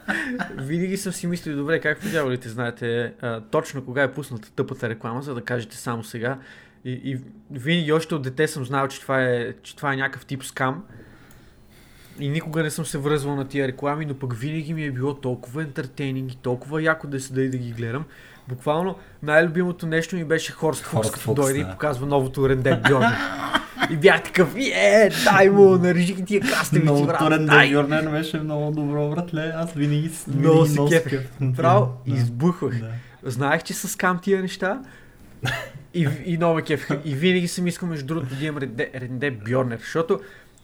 винаги съм си мислил, добре, как дяволите знаете а, точно кога е пусната тъпата реклама, за да кажете само сега. И, и винаги още от дете съм знал, че това е, че това е някакъв тип скам. И никога не съм се връзвал на тия реклами, но пък винаги ми е било толкова ентертейнинг и толкова яко да седа и да ги гледам. Буквално най-любимото нещо ми беше Хорст Фукс, като дойде и показва новото Рендек Бьорнер. И бях такъв, е, дай му, нарежи тия краставици, брат. Новото Рендек Бьорнер беше много добро, братле. Аз винаги, винаги много си кеф. Право, избухвах. Знаех, че са скам тия неща. И, и много кеф. И винаги съм искал, между другото, да имам Ренде, Ренде Бьорнер, защото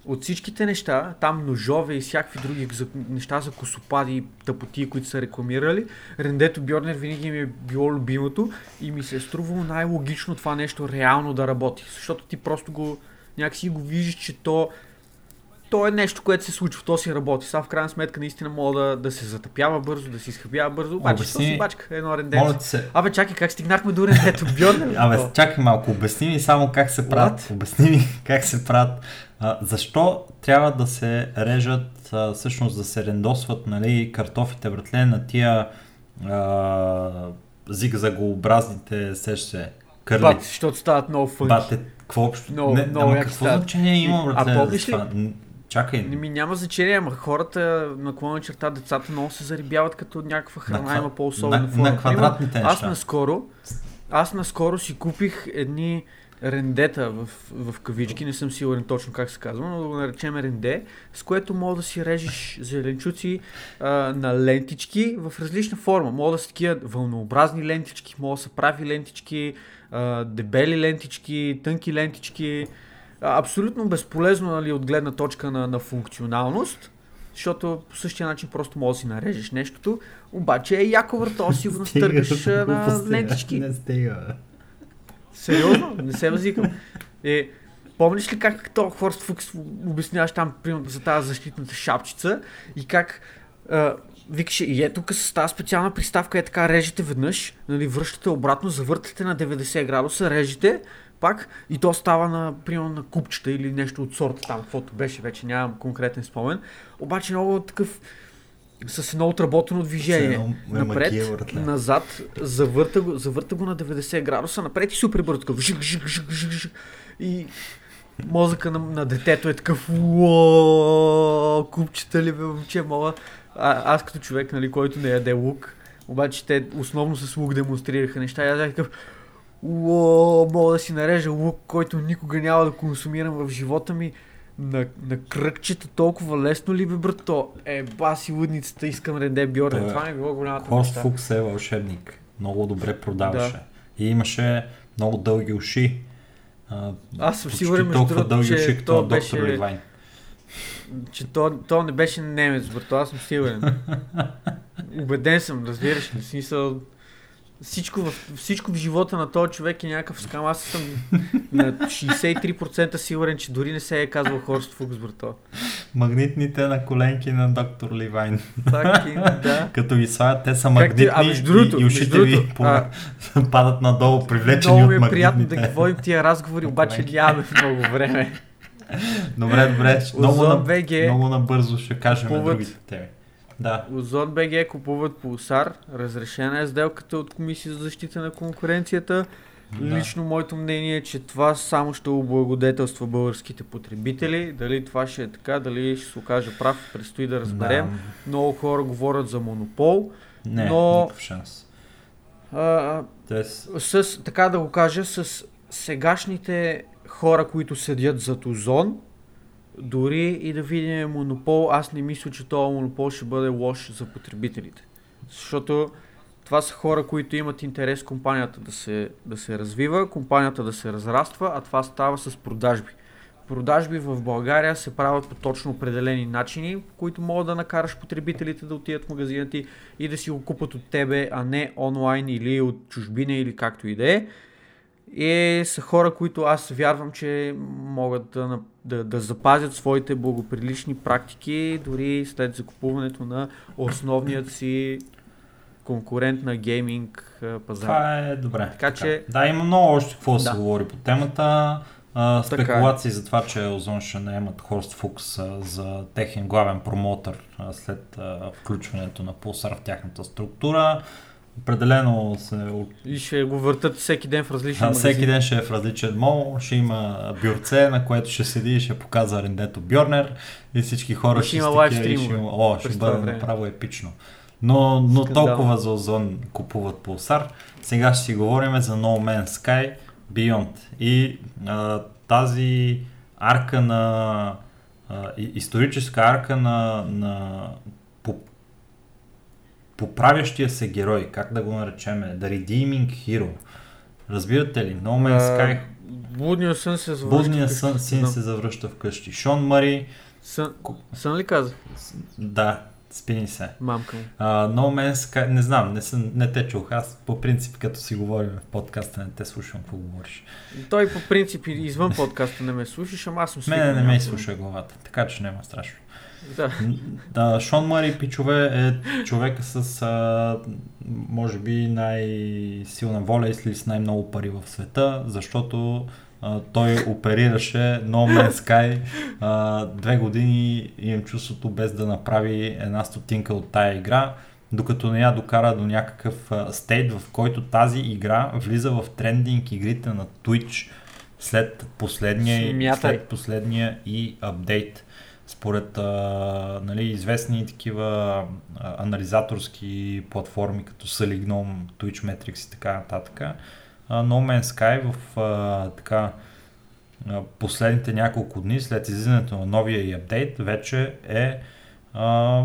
от всичките неща, там ножове и всякакви други за, неща за косопади и тъпоти, които са рекламирали, Рендето Бьорнер винаги ми е било любимото и ми се е струвало най-логично това нещо реално да работи. Защото ти просто го някакси го виждаш, че то то е нещо, което се случва, то си работи. Сега в крайна сметка наистина мога да, да се затъпява бързо, да се изхъбява бързо, обаче обясни... си бачка едно рендето. Се... Абе, чакай, как стигнахме до рендето Бьорнер? Абе, чакай малко, обясни ми само как се правят, обясни ми как се правят а, защо трябва да се режат, а, всъщност да се рендосват нали, картофите, братле, на тия а, зигзагообразните сеше кърли? Бат, защото стават много фънки. Бате, какво общо? Много, не, много ама какво стават. значение има, братле? А помниш ли? Чакай. Не ми няма значение, ама хората на клона черта, децата много се зарибяват като някаква храна, на, има по-особена форма. На квадратните неща. Аз наскоро, аз наскоро си купих едни рендета в, в кавички, не съм сигурен точно как се казва, но да го наречем ренде, с което мога да си режеш зеленчуци а, на лентички в различна форма. Мога да са такива вълнообразни лентички, мога да са прави лентички, а, дебели лентички, тънки лентички. А, абсолютно безполезно нали, от гледна точка на, на функционалност, защото по същия начин просто можеш да си нарежеш нещото, обаче е яко върто, сигурно стъргаш на лентички. Не стига. Сериозно? Не се възикам. Е, помниш ли как то Хорст Фукс обясняваш там, за тази защитната шапчица и как а, викаше, и е тук с тази специална приставка е така, режете веднъж, нали, връщате обратно, завъртате на 90 градуса, режете, пак и то става на, примерно, на купчета или нещо от сорта там, каквото беше, вече нямам конкретен спомен. Обаче много такъв с едно отработено движение. едно Напред, макия, назад, завърта го, завърта го на 90 градуса, напред и супер бързо, такъв жик, жик, жик, жик, жик. И мозъка на, на детето е такъв купчета ли бе, момче, мога. А, аз като човек, нали, който не яде лук, обаче те основно с лук демонстрираха неща и аз бях такъв мога да си нарежа лук, който никога няма да консумирам в живота ми. На, на кръгчета толкова лесно ли бе, брато? Е, баси лудницата, искам ренде бьорен. Той е- Това ми е било голямата Хорст неща. Фукс е вълшебник. Много добре продаваше. Да. И имаше много дълги уши. А, Аз съм сигурен, между толкова другото, дълги че уши, като то на доктор беше- Ливайн. че то, то не беше немец, брато, аз съм сигурен. Убеден съм, разбираш ли, смисъл, всичко в, всичко в живота на този човек е някакъв скам. Аз съм на 63% сигурен, че дори не се е казвал Хорст Фукс, брато. Магнитните на коленки на доктор Ливайн. Fucking, да. Като ги слагат, те са Как ти- магнитни а, другото, и, и ушите ви а, падат надолу, привлечени Много от ми е магнитните. приятно да ги водим тия разговори, обаче нямаме много време. Добре, добре. Много, на, много набързо ще кажем купуват- другите теми. Да. Озон БГ купуват пулсар, разрешена е сделката от Комисия за защита на конкуренцията. да. Лично моето мнение е, че това само ще облагодетелства българските потребители. Дали това ще е така, дали ще се окаже прав, предстои да разберем. Да. Много хора говорят за монопол. Не, Но- никакъв шанс. А, Тоест, с, така да го кажа, с сегашните хора, които седят зад Озон, дори и да видим монопол, аз не мисля, че този монопол ще бъде лош за потребителите. Защото това са хора, които имат интерес компанията да се, да се развива, компанията да се разраства, а това става с продажби. Продажби в България се правят по точно определени начини, които могат да накараш потребителите да отидат в магазина ти и да си го купат от тебе, а не онлайн или от чужбина или както и да е. И са хора, които аз вярвам, че могат да, да, да запазят своите благоприлични практики, дори след закупуването на основният си конкурент на гейминг пазар. това е добре. Така че- Да, има много още какво да се говори по темата. А, Така е. спекулации за това, че Озон ще наемат Хорст Фукс а, за техен главен промотър а, след а, включването на Pulsar в тяхната структура. Определено се И ще го въртат всеки ден в различни А, магазини. всеки ден ще е в различен мол, ще има бюрце, на което ще седи и ще показва рендето Бьорнер и всички хора И ще има са лайв ще стримове има- О, ще бъде време. направо епично. Но, но Скандал. толкова за Озон купуват Pulsar. Сега ще си говорим за No Man's Sky Beyond. И а, тази арка на а, историческа арка на, на поправящия се герой, как да го наречем, The Redeeming Hero. Разбирате ли? No Man's Sky, Блудния сън се завръща. будния сън син се завръща вкъщи. Шон Мари, Сън, сън ли каза? да, спини се. Мамка. Uh, no Man's Sky, не знам, не, съм, не те чух. Аз по принцип, като си говорим в подкаста, не те слушам какво говориш. Той по принцип извън подкаста не ме слушаш, ама аз съм Мене не ме изслуша главата, така че няма страшно. Да. Да, Шон Мари Пичове е човека с а, може би най-силна воля и с най-много пари в света, защото а, той оперираше No Man's Sky а, две години имам чувството без да направи една стотинка от тая игра, докато не я докара до някакъв стейт, в който тази игра влиза в трендинг игрите на Twitch след последния, Смятай. след последния и апдейт според а, нали, известни такива а, анализаторски платформи като Salignom, Twitch Metrics и така нататък, а, No Man's Sky в а, така а, последните няколко дни след излизането на новия и апдейт вече е а,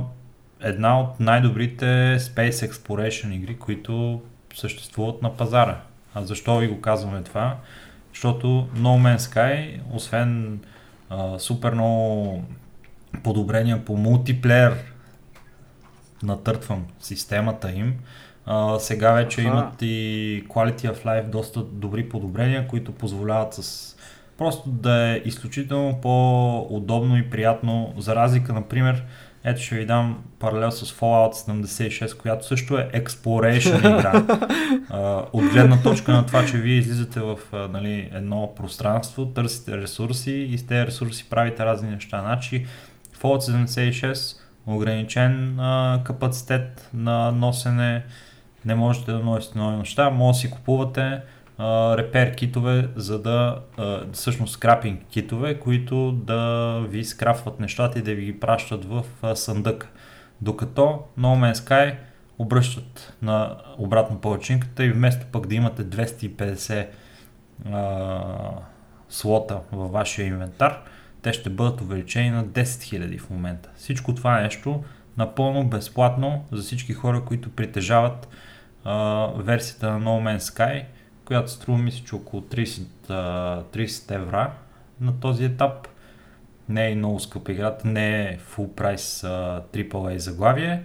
една от най-добрите Space Exploration игри, които съществуват на пазара. А защо ви го казваме това? Защото No Man's Sky, освен а, супер много подобрения по мултиплеер натъртвам системата им. А, сега вече Аха. имат и Quality of Life доста добри подобрения, които позволяват с просто да е изключително по-удобно и приятно, за разлика, например, Ето ще ви дам паралел с Fallout 76, която също е exploration игра. а, от гледна точка на това, че вие излизате в а, нали, едно пространство, търсите ресурси и с тези ресурси правите разни неща. Значи Fallout 76 ограничен а, капацитет на носене, не можете да носите нови неща, може да си купувате а, репер китове, за да, а, всъщност скрапинг китове, които да ви скрафват нещата и да ви ги пращат в а, съндък. Докато No Man's Sky обръщат на обратно палачинката и вместо пък да имате 250 а, слота във вашия инвентар, те ще бъдат увеличени на 10 000 в момента. Всичко това нещо напълно безплатно за всички хора, които притежават а, версията на No Man's Sky, която струва мисля, че около 30, а, 30 евра на този етап. Не е много скъпа играта, не е full price а, AAA заглавие.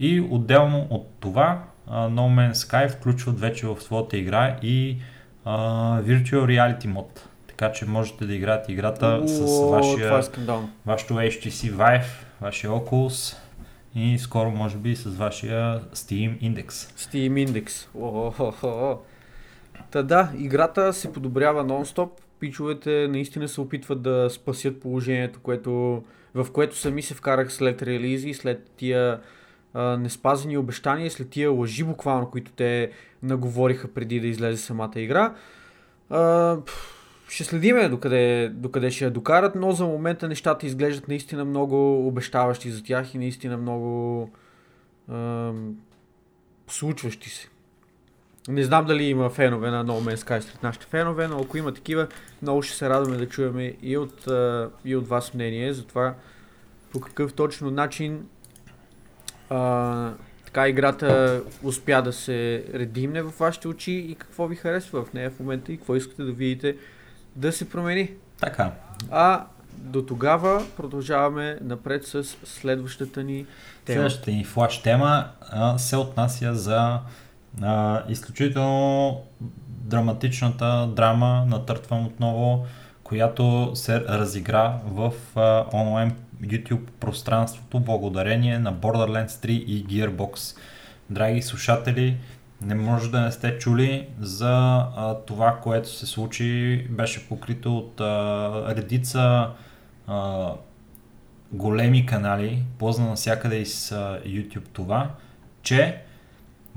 И отделно от това а, No Man's Sky включват вече в своята игра и а, Virtual Reality Mode така че можете да играете играта с вашия, е вашето HTC Vive, вашия Oculus и скоро може би с вашия Steam Index. Steam Index. Та да, играта се подобрява нон-стоп. Пичовете наистина се опитват да спасят положението, което, в което сами се вкарах след релизи, след тия а, неспазени обещания, след тия лъжи буквално, които те наговориха преди да излезе самата игра. А, ще следиме докъде, докъде ще я докарат, но за момента нещата изглеждат наистина много обещаващи за тях и наистина много е, случващи се. Не знам дали има фенове на No Man's Sky сред нашите фенове, но ако има такива, много ще се радваме да чуем и от, и от вас мнение за това по какъв точно начин а, така играта успя да се редимне в вашите очи и какво ви харесва в нея в момента и какво искате да видите да се промени. Така. А до тогава продължаваме напред с следващата ни тема. Следващата ни флаш тема а, се отнася за а, изключително драматичната драма, натъртвам отново, която се разигра в а, онлайн YouTube пространството благодарение на Borderlands 3 и Gearbox. Драги слушатели, не може да не сте чули за а, това, което се случи. Беше покрито от а, редица а, големи канали, позна навсякъде из а, YouTube това, че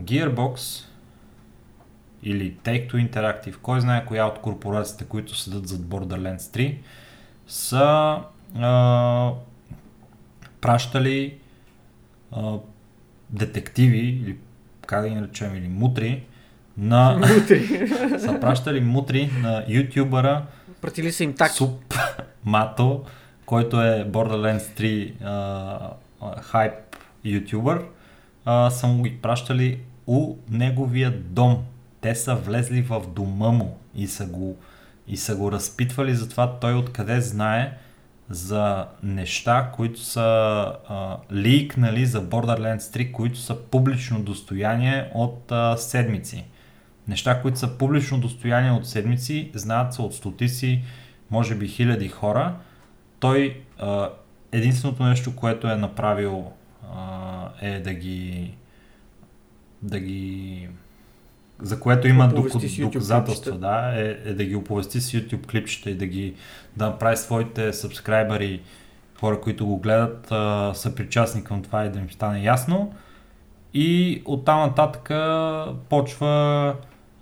Gearbox или Take-Two Interactive, кой знае коя от корпорациите, които седат зад Borderlands 3, са а, пращали а, детективи или как да ги наречем, или мутри, на... Мутри. са пращали мутри на ютубъра Пратили са им таки. Суп Мато, който е Borderlands 3 хайп ютубър. са му ги пращали у неговия дом. Те са влезли в дома му и са го, и са го разпитвали за това той откъде знае за неща, които са а, ликнали за Borderlands 3, които са публично достояние от а, седмици. Неща, които са публично достояние от седмици, знаят се от стотици, може би хиляди хора. Той а, единственото нещо, което е направил а, е да ги да ги за което има доказателства, да, е, е да ги оповести с YouTube клипчета и да ги да направи своите сабскрайбъри, хора, които го гледат, а, са причастни към това и да им стане ясно. И оттам нататък почва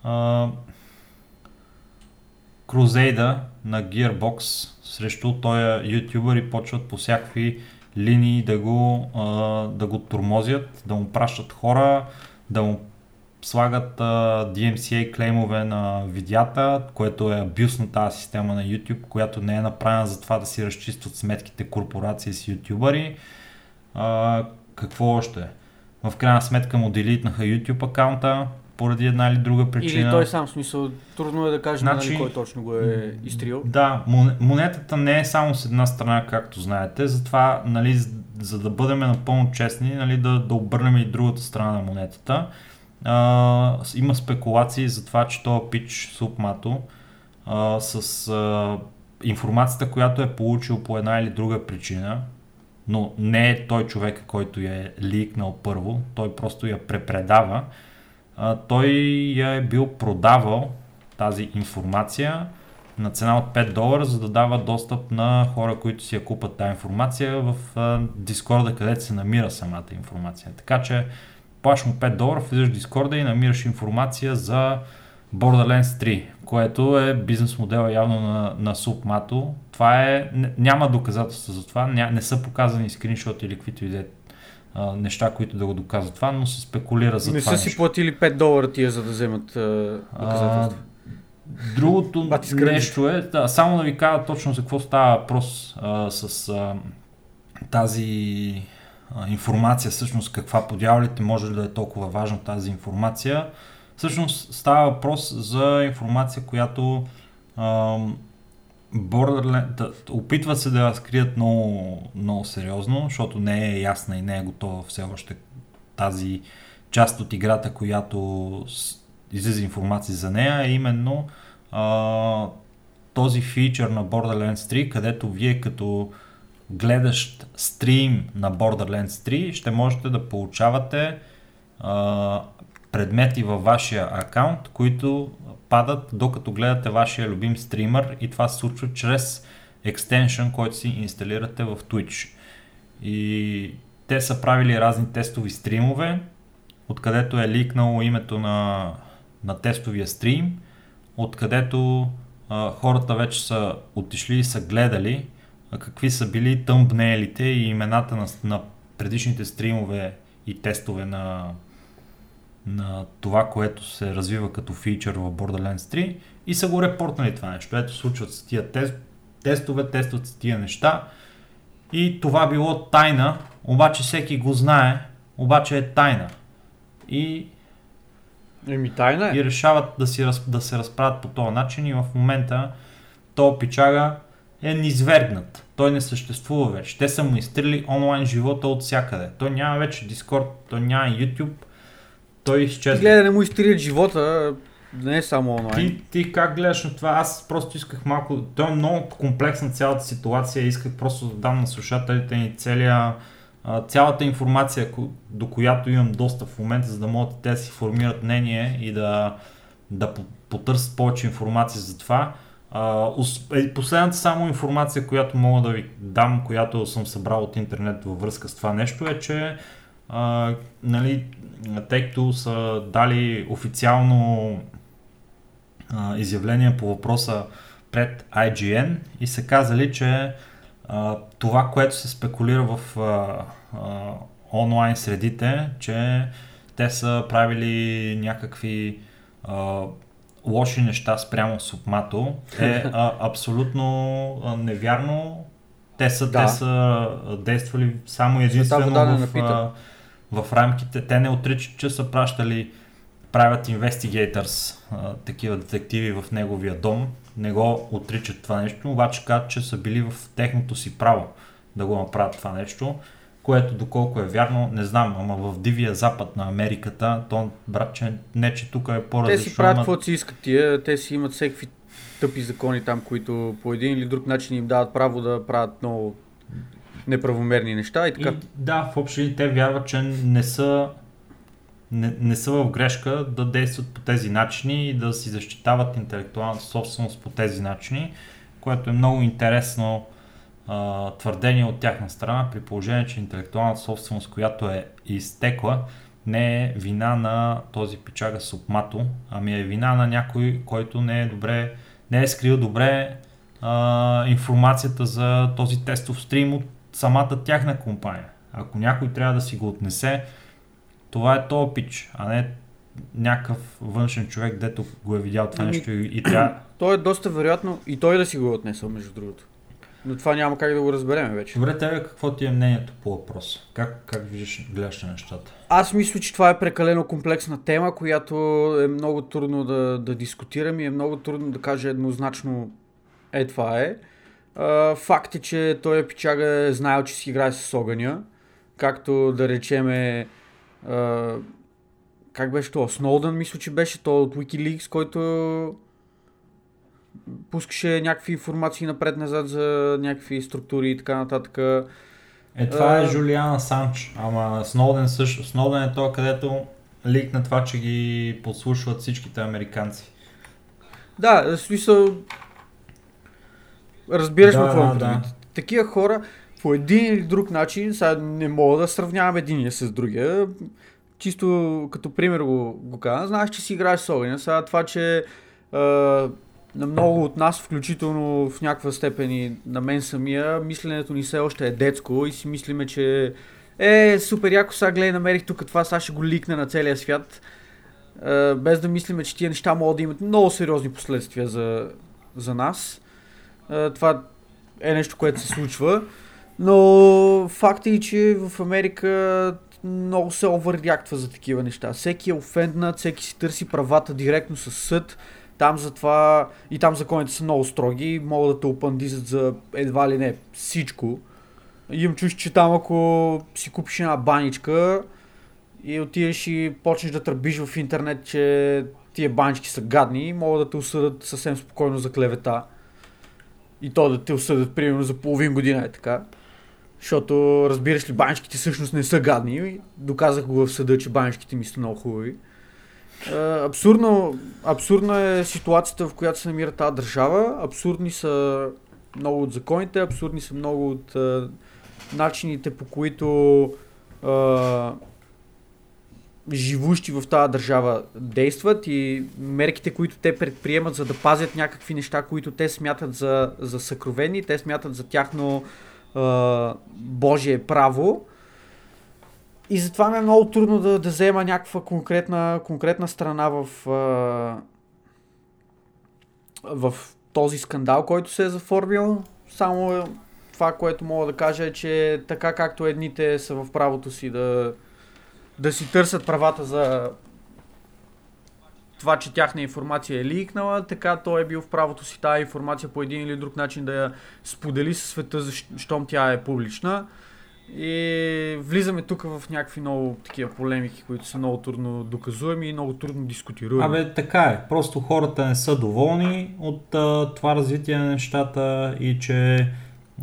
а, крузейда на Gearbox срещу този ютубър и почват по всякакви линии да го, а, да го тормозят, да му пращат хора, да му слагат uh, DMCA клеймове на видеята, което е абюз на тази система на YouTube, която не е направена за това да си разчистват сметките корпорации с ютубъри. Uh, какво още? В крайна сметка му делитнаха YouTube акаунта поради една или друга причина. Или той сам смисъл, трудно е да каже нали, значи, нали, кой точно го е изтрил. Да, монетата не е само с една страна, както знаете, затова, нали, за да бъдем напълно честни, нали, да, да обърнем и другата страна на монетата а, има спекулации за това, че този пич Супмато с а, информацията, която е получил по една или друга причина, но не е той човек, който я е ликнал първо, той просто я препредава. А, той я е бил продавал тази информация на цена от 5 долара, за да дава достъп на хора, които си я купат тази информация в Дискорда, където се намира самата информация. Така че плащаш му 5 долара, влизаш в Дискорда и намираш информация за Borderlands 3, което е бизнес модела явно на, на Submato. Това е, няма доказателства за това, ня, не са показани скриншоти или каквито и е неща, които да го доказват това, но се спекулира за не това Не са нещо. си платили 5 долара тия, за да вземат а, доказателства. Другото нещо е, да, само да ви кажа точно за какво става въпрос а, с а, тази а, информация, всъщност каква подявалите може да е толкова важна тази информация. Всъщност става въпрос за информация, която а, Borderland, да, опитват се да я скрият много, много сериозно, защото не е ясна и не е готова все още тази част от играта, която излиза информация за нея, е именно а, този фичър на Borderlands 3, където вие като гледащ стрим на Borderlands 3 ще можете да получавате а, предмети във вашия акаунт, които падат докато гледате вашия любим стример и това се случва чрез екстеншън, който си инсталирате в Twitch. И те са правили разни тестови стримове, откъдето е ликнало името на, на тестовия стрим, откъдето а, хората вече са отишли и са гледали какви са били тъмбнейлите и имената на, на предишните стримове и тестове на, на това, което се развива като фичър в Borderlands 3 и са го репортнали това нещо. Ето случват с тия тест, тестове, тестват с тия неща и това било тайна, обаче всеки го знае, обаче е тайна. И Еми тайна е. И решават да, си, да се разправят по този начин и в момента то пичага е низвергнат. Той не съществува вече. Те са му изтрили онлайн живота от всякъде. Той няма вече Discord, той няма YouTube, той изчезва. Гледа да не му изтрият живота, не е само онлайн. Ти, ти как гледаш на това? Аз просто исках малко... То е много комплексна цялата ситуация. Исках просто да дам на слушателите ни целия, цялата информация, до която имам достъп в момента, за да могат те да си формират мнение и да, да потърсят повече информация за това. Uh, последната само информация, която мога да ви дам, която съм събрал от интернет във връзка с това нещо е, че uh, нали, тъй като са дали официално а, изявление по въпроса пред IGN и са казали, че а, това, което се спекулира в а, а, онлайн средите, че те са правили някакви а, лоши неща спрямо Супмато, е а, абсолютно а, невярно. Те са, да. те са действали само единствено в, а, в рамките. Те не отричат, че са пращали правят а, такива детективи в неговия дом, не го отричат това нещо, обаче казват, че са били в техното си право да го направят това нещо, което доколко е вярно, не знам, ама в дивия запад на Америката, то братче, не че тук е по-различно. Те си правят каквото си искат тия, те си имат всеки тъпи закони там, които по един или друг начин им дават право да правят много неправомерни неща и така. И, да, в общи те вярват, че не са не, не са в грешка да действат по тези начини и да си защитават интелектуалната собственост по тези начини, което е много интересно а, твърдение от тяхна страна, при положение, че интелектуалната собственост, която е изтекла, не е вина на този печага Супмато, ами е вина на някой, който не е добре, не е скрил добре а, информацията за този тестов стрим от самата тяхна компания. Ако някой трябва да си го отнесе, това е то пич, а не някакъв външен човек, дето го е видял това ами, нещо и, и трябва... То е доста вероятно и той да си го е отнесъл, между другото. Но това няма как да го разберем вече. Добре, тебе какво ти е мнението по въпрос? Как, как виждаш, гледаш на нещата? Аз мисля, че това е прекалено комплексна тема, която е много трудно да, да дискутирам и е много трудно да кажа еднозначно е това е. А, факт е, че той е пичага е знаел, че си играе с огъня. Както да речеме как беше то? Сноудън, мисля, че беше то от Wikileaks, който пускаше някакви информации напред-назад за някакви структури и така нататък. Е, това е Жулиан Санч, ама Сноуден също. Сноуден е то, където ликна това, че ги подслушват всичките американци. Да, смисъл... Разбираш Да, ме какво да, да. Такива хора по един или друг начин, сега не мога да сравнявам единия с другия, чисто като пример го, го казвам, знаеш, че си играеш с огъня. Сега това, че а, на много от нас, включително в някаква степен и на мен самия, мисленето ни все още е детско и си мислиме, че е, супер яко, сега гледай, намерих тук това, сега ще го ликна на целия свят. А, без да мислиме, че тия неща могат да имат много сериозни последствия за, за нас. А, това е нещо, което се случва. Но факт е, че в Америка много се овърреактва за такива неща. Всеки е офенднат, всеки си търси правата директно с съд. Там затова и там законите са много строги, могат да те опандизат за едва ли не всичко. Имам чуш, че там ако си купиш една баничка и отидеш и почнеш да тръбиш в интернет, че тия банички са гадни, могат да те осъдат съвсем спокойно за клевета. И то да те осъдят примерно за половин година е така. Защото, разбираш ли, баничките всъщност не са гадни. Доказах го в съда, че баничките ми са много хубави. Абсурдно, абсурдна е ситуацията, в която се намира тази държава. Абсурдни са много от законите, абсурдни са много от е, начините по които е, живущи в тази държава действат и мерките, които те предприемат, за да пазят някакви неща, които те смятат за, за съкровени, те смятат за тяхно а, Божие право. И затова ми е много трудно да, да взема някаква конкретна, конкретна страна в, в този скандал, който се е заформил. Само това, което мога да кажа е, че така както едните са в правото си да, да си търсят правата за това, че тяхна информация е ликнала, така той е бил в правото си тази информация по един или друг начин да я сподели със света, защ- щом тя е публична. И влизаме тук в някакви много такива полемики, които са много трудно доказуеми и много трудно дискутируеми. Абе, така е. Просто хората не са доволни от а, това развитие на нещата и че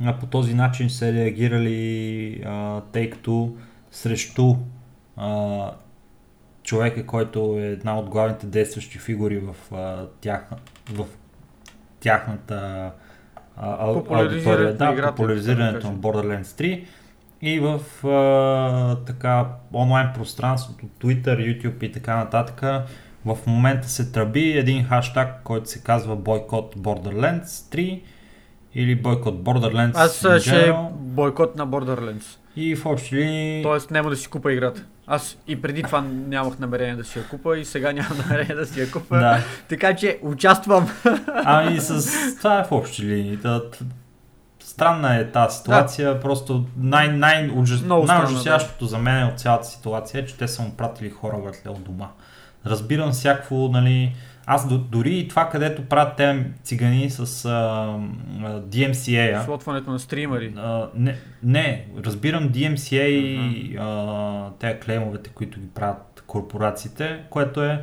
а, по този начин са реагирали, а, тъй като срещу а, човека, който е една от главните действащи фигури в, а, тях, в тяхната а, аудитория, да, популяризирането на. Borderlands 3 и в а, така онлайн пространството, Twitter, YouTube и така нататък в момента се тръби един хаштаг, който се казва бойкот Borderlands 3 или бойкот Borderlands Аз ще бойкот на Borderlands. и в общи линии Тоест няма да си купа играта. Аз и преди това нямах намерение да си я купа и сега нямам намерение да си я купа. да. Така че участвам. Ами с това е в общи линии. Странна е тази ситуация, просто най- най- най-ужасяващото за мен от цялата ситуация е, че те са му пратили хора въртле от дома. Разбирам всякакво, нали, аз до- дори и това, където правят те цигани с а, а, DMCA-а, Слотването на стримери. а, не, не, разбирам DMCA и а, те клеймовете, които ги правят корпорациите, което е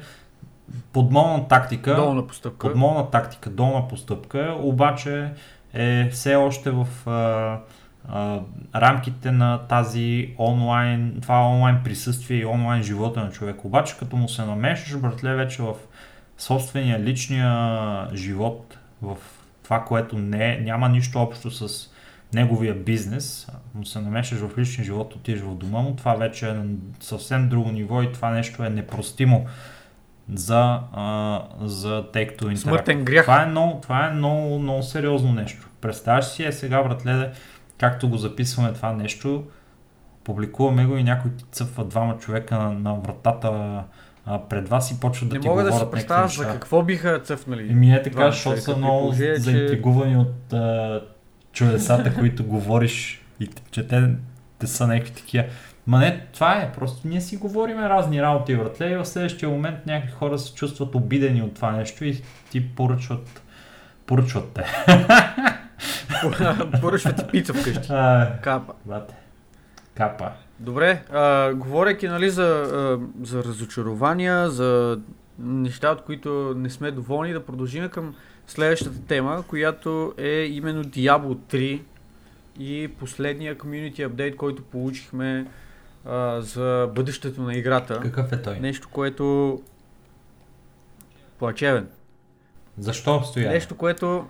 подмолна тактика. Долна постъпка. Подмолна тактика, долна постъпка, обаче е все още в а, а, рамките на тази онлайн, това онлайн присъствие и онлайн живота на човек. Обаче като му се намешаш, братле, вече в собствения личния живот, в това, което не, няма нищо общо с неговия бизнес, му се намешаш в личния живот, отидеш в дома му, това вече е на съвсем друго ниво и това нещо е непростимо за, а, за Two Interactive. Смъртен грях. Това е много, това е много, много сериозно нещо. Представяш си е сега, братле, както го записваме това нещо, публикуваме го и някой ти цъфва двама човека на, на вратата а, пред вас и почват да Не ти мога да говорят си представя за какво биха цъфнали. Еми е така, защото са много положение, че- заинтригувани от а, чудесата, които говориш и че те, те са някакви такива. Ма не, това е, просто ние си говориме разни работи, братле, и в следващия момент някакви хора се чувстват обидени от това нещо и ти поръчват, поръчват те. Поръчва ти пица вкъщи. А, Капа. бате, капа. Добре, а, говорейки нали, за, а, за разочарования, за неща, от които не сме доволни, да продължим към следващата тема, която е именно Diablo 3 и последния комьюнити апдейт, който получихме а, за бъдещето на играта. Какъв е той? Нещо, което плачевен. Защо стоя? Нещо, което...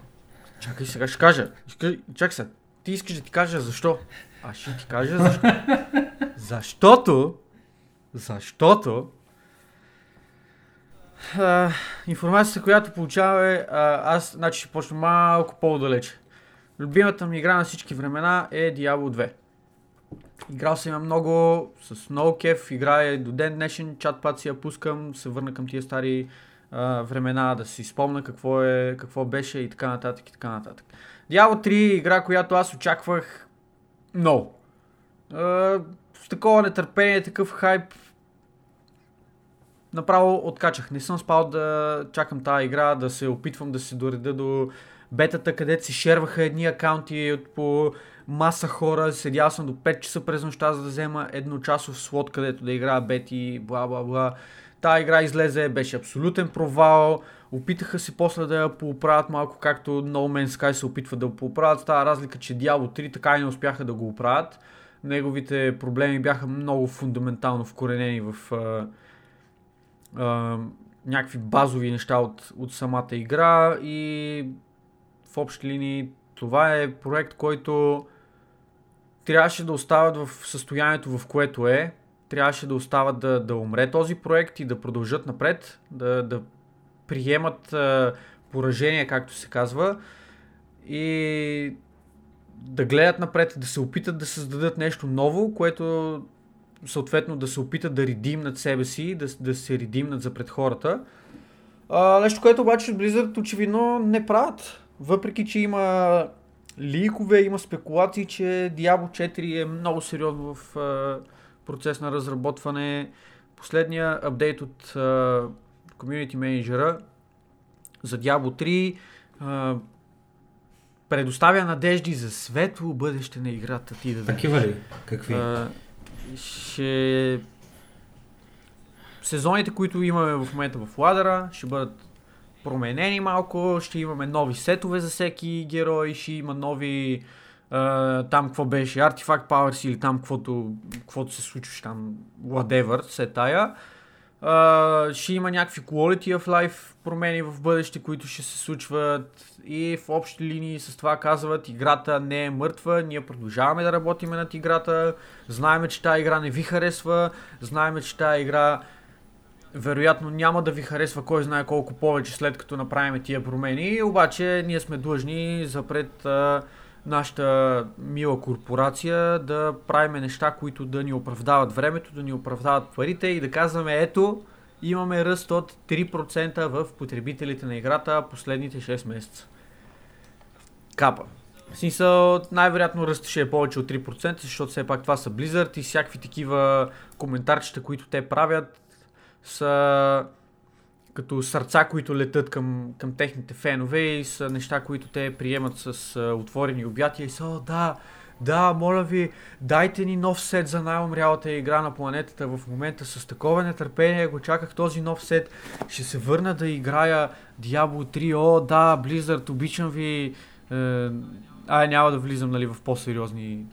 Чакай сега, ще кажа. Чакай сега. Ти искаш да ти кажа защо. Аз ще ти кажа защо. Защото... Защото... А, информацията, която получаваме, аз значи ще почна малко по-далече. Любимата ми игра на всички времена е Diablo 2. Играл съм я много, с много кеф, играя до ден днешен, чат си я пускам, се върна към тия стари а, времена, да си спомна какво, е, какво беше и така нататък и така нататък. Diablo 3 е игра, която аз очаквах много. А, с такова нетърпение, такъв хайп, направо откачах. Не съм спал да чакам тази игра, да се опитвам да се дореда до бетата, където си шерваха едни акаунти от по маса хора. Седял съм до 5 часа през нощта, за да взема едночасов слот, където да играя бети, бла бла бла. Та игра излезе, беше абсолютен провал. Опитаха се после да я поуправят малко, както No Man's Sky се опитва да поуправят. Става разлика, че Diablo 3 така и не успяха да го оправят. Неговите проблеми бяха много фундаментално вкоренени в uh, uh, някакви базови неща от, от самата игра и в общи линии това е проект, който трябваше да остават в състоянието, в което е. Трябваше да остават да, да умре този проект и да продължат напред, да, да приемат а, поражение, както се казва, и да гледат напред, да се опитат да създадат нещо ново, което съответно да се опитат да редимнат себе си, да, да се редимнат за пред хората. А, нещо, което обаче Blizzard очевидно не правят. Въпреки, че има ликове, има спекулации, че Diablo 4 е много сериозно в а, процес на разработване. Последния апдейт от комьюнити менеджера за Diablo 3 а, предоставя надежди за светло бъдеще на играта. Ти да Такива ли? Какви? А, ще... Сезоните, които имаме в момента в ладера, ще бъдат променени малко, ще имаме нови сетове за всеки герой, ще има нови Uh, там какво беше, Artifact Powers или там каквото, каквото се случваше там, whatever, се тая. Uh, ще има някакви quality of life промени в бъдеще, които ще се случват. И в общи линии с това казват, играта не е мъртва, ние продължаваме да работим над играта, знаеме, че тази игра не ви харесва, знаеме, че тази игра вероятно няма да ви харесва кой знае колко повече след като направим тия промени, обаче ние сме длъжни запред а, нашата мила корпорация да правиме неща, които да ни оправдават времето, да ни оправдават парите и да казваме ето, имаме ръст от 3% в потребителите на играта последните 6 месеца. Капа. В смисъл, най-вероятно ръст ще е повече от 3%, защото все пак това са Blizzard и всякакви такива коментарчета, които те правят, са като сърца, които летат към, към техните фенове и са неща, които те приемат с а, отворени обятия и са, О, да, да, моля ви, дайте ни нов сет за най-умрялата игра на планетата в момента. С такова нетърпение го чаках този нов сет. Ще се върна да играя Diablo 3. О, да, Blizzard, обичам ви. Е, ай, няма да влизам нали, в по-сериозни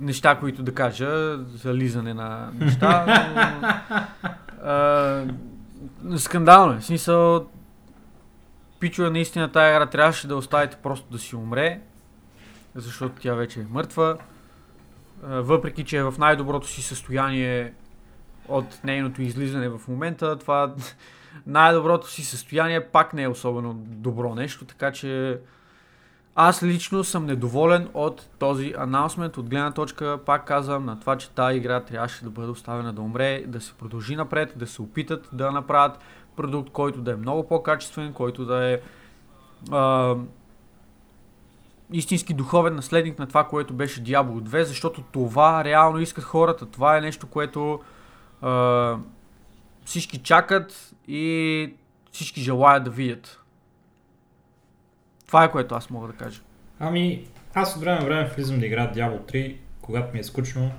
неща, които да кажа за лизане на неща. Но, а, скандално е. В смисъл, пичове, наистина тази игра трябваше да оставите просто да си умре, защото тя вече е мъртва. Въпреки, че е в най-доброто си състояние от нейното излизане в момента, това най-доброто си състояние пак не е особено добро нещо, така че аз лично съм недоволен от този анонсмент, от гледна точка, пак казвам, на това, че тази игра трябваше да бъде оставена да умре, да се продължи напред, да се опитат да направят продукт, който да е много по-качествен, който да е а, истински духовен наследник на това, което беше Diablo 2, защото това реално искат хората. Това е нещо, което а, всички чакат и всички желаят да видят. Това е което аз мога да кажа. Ами, аз от време време влизам да играя Diablo 3, когато ми е скучно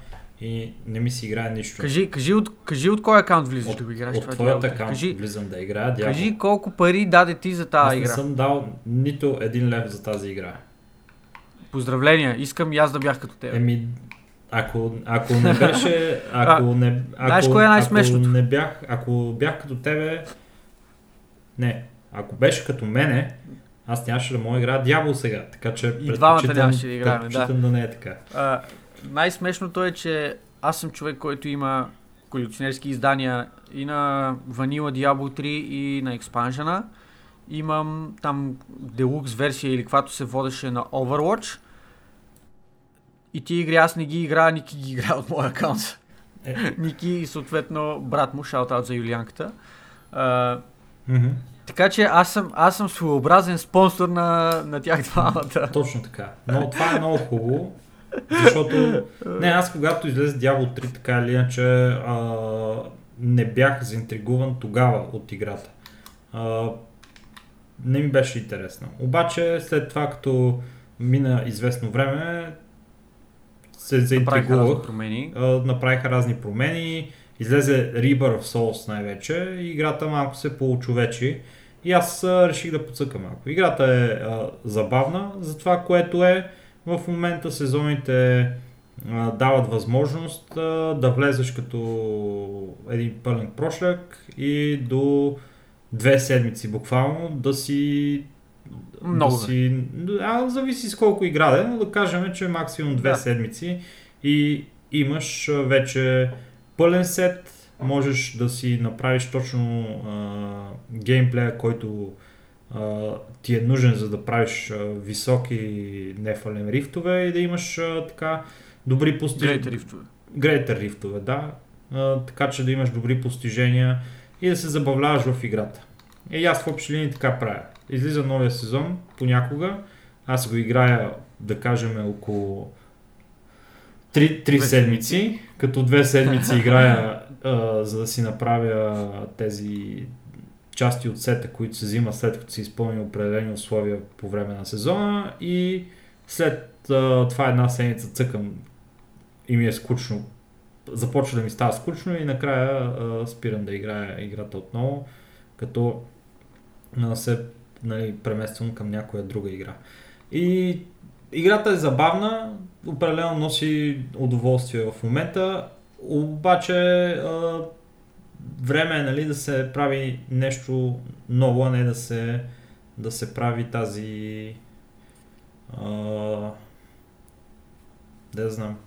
и не ми си играе нищо. Кажи, кажи, от, кажи от кой акаунт влизаш от, да го играеш от това твоят Diablo? акаунт Кажи, влизам да играя Diablo. кажи колко пари даде ти за тази аз не игра. съм дал нито един лев за тази игра. Поздравления, искам и аз да бях като теб. Еми, ако, ако не беше, ако не, ако, знаеш кое е най-смешното? ако не бях, ако бях като тебе, не, ако беше като мене, аз нямаше да мога играя дявол сега, така че И двамата нямаше да играем, да. да не е така. А, най-смешното е, че аз съм човек, който има колекционерски издания и на Vanilla Diablo 3 и на Expansion. Имам там Deluxe версия или каквато се водеше на Overwatch. И ти игри аз не ги играя, Ники ги играе от моя аккаунт. Е. Ники и съответно брат му, шаут за Юлианката. А, Мгм. Така че аз съм, аз съм своеобразен спонсор на, на тях двамата. Точно така. Но това е много хубаво, защото не, аз когато излезе Diablo 3, така или иначе, а, не бях заинтригуван тогава от играта. А, не ми беше интересно. Обаче след това, като мина известно време, се Направиха разни заинтригувах. промени. А, направиха разни промени, излезе Rebirth of Souls най-вече и играта малко се получовечи и аз реших да подсъкам малко. Играта е а, забавна за това, което е. В момента сезоните а, дават възможност а, да влезеш като един пълен прошляк и до две седмици буквално да си Много. да си, а, зависи с колко игра да е, но да кажем, че максимум две Да. седмици и имаш вече пълен сет, можеш да си направиш точно а, геймплея, който а, ти е нужен за да правиш а, високи нефален рифтове и да имаш а, така добри постижения. Гледайте рифтове. Greater рифтове, да. А, така че да имаш добри постижения и да се забавляваш в играта. И аз в общи линии така правя. Излиза новия сезон понякога. Аз го играя, да кажем, около 3, 3 Две седмици. Като две седмици играя, а, за да си направя тези части от сета, които се взима след като си изпълни определени условия по време на сезона и след а, това една седмица цъкам и ми е скучно. Започва да ми става скучно и накрая а, спирам да играя играта отново, като а, се нали, премествам към някоя друга игра. И играта е забавна, определено носи удоволствие в момента, обаче а, време е нали, да се прави нещо ново, а не да се, да се прави тази а, да знам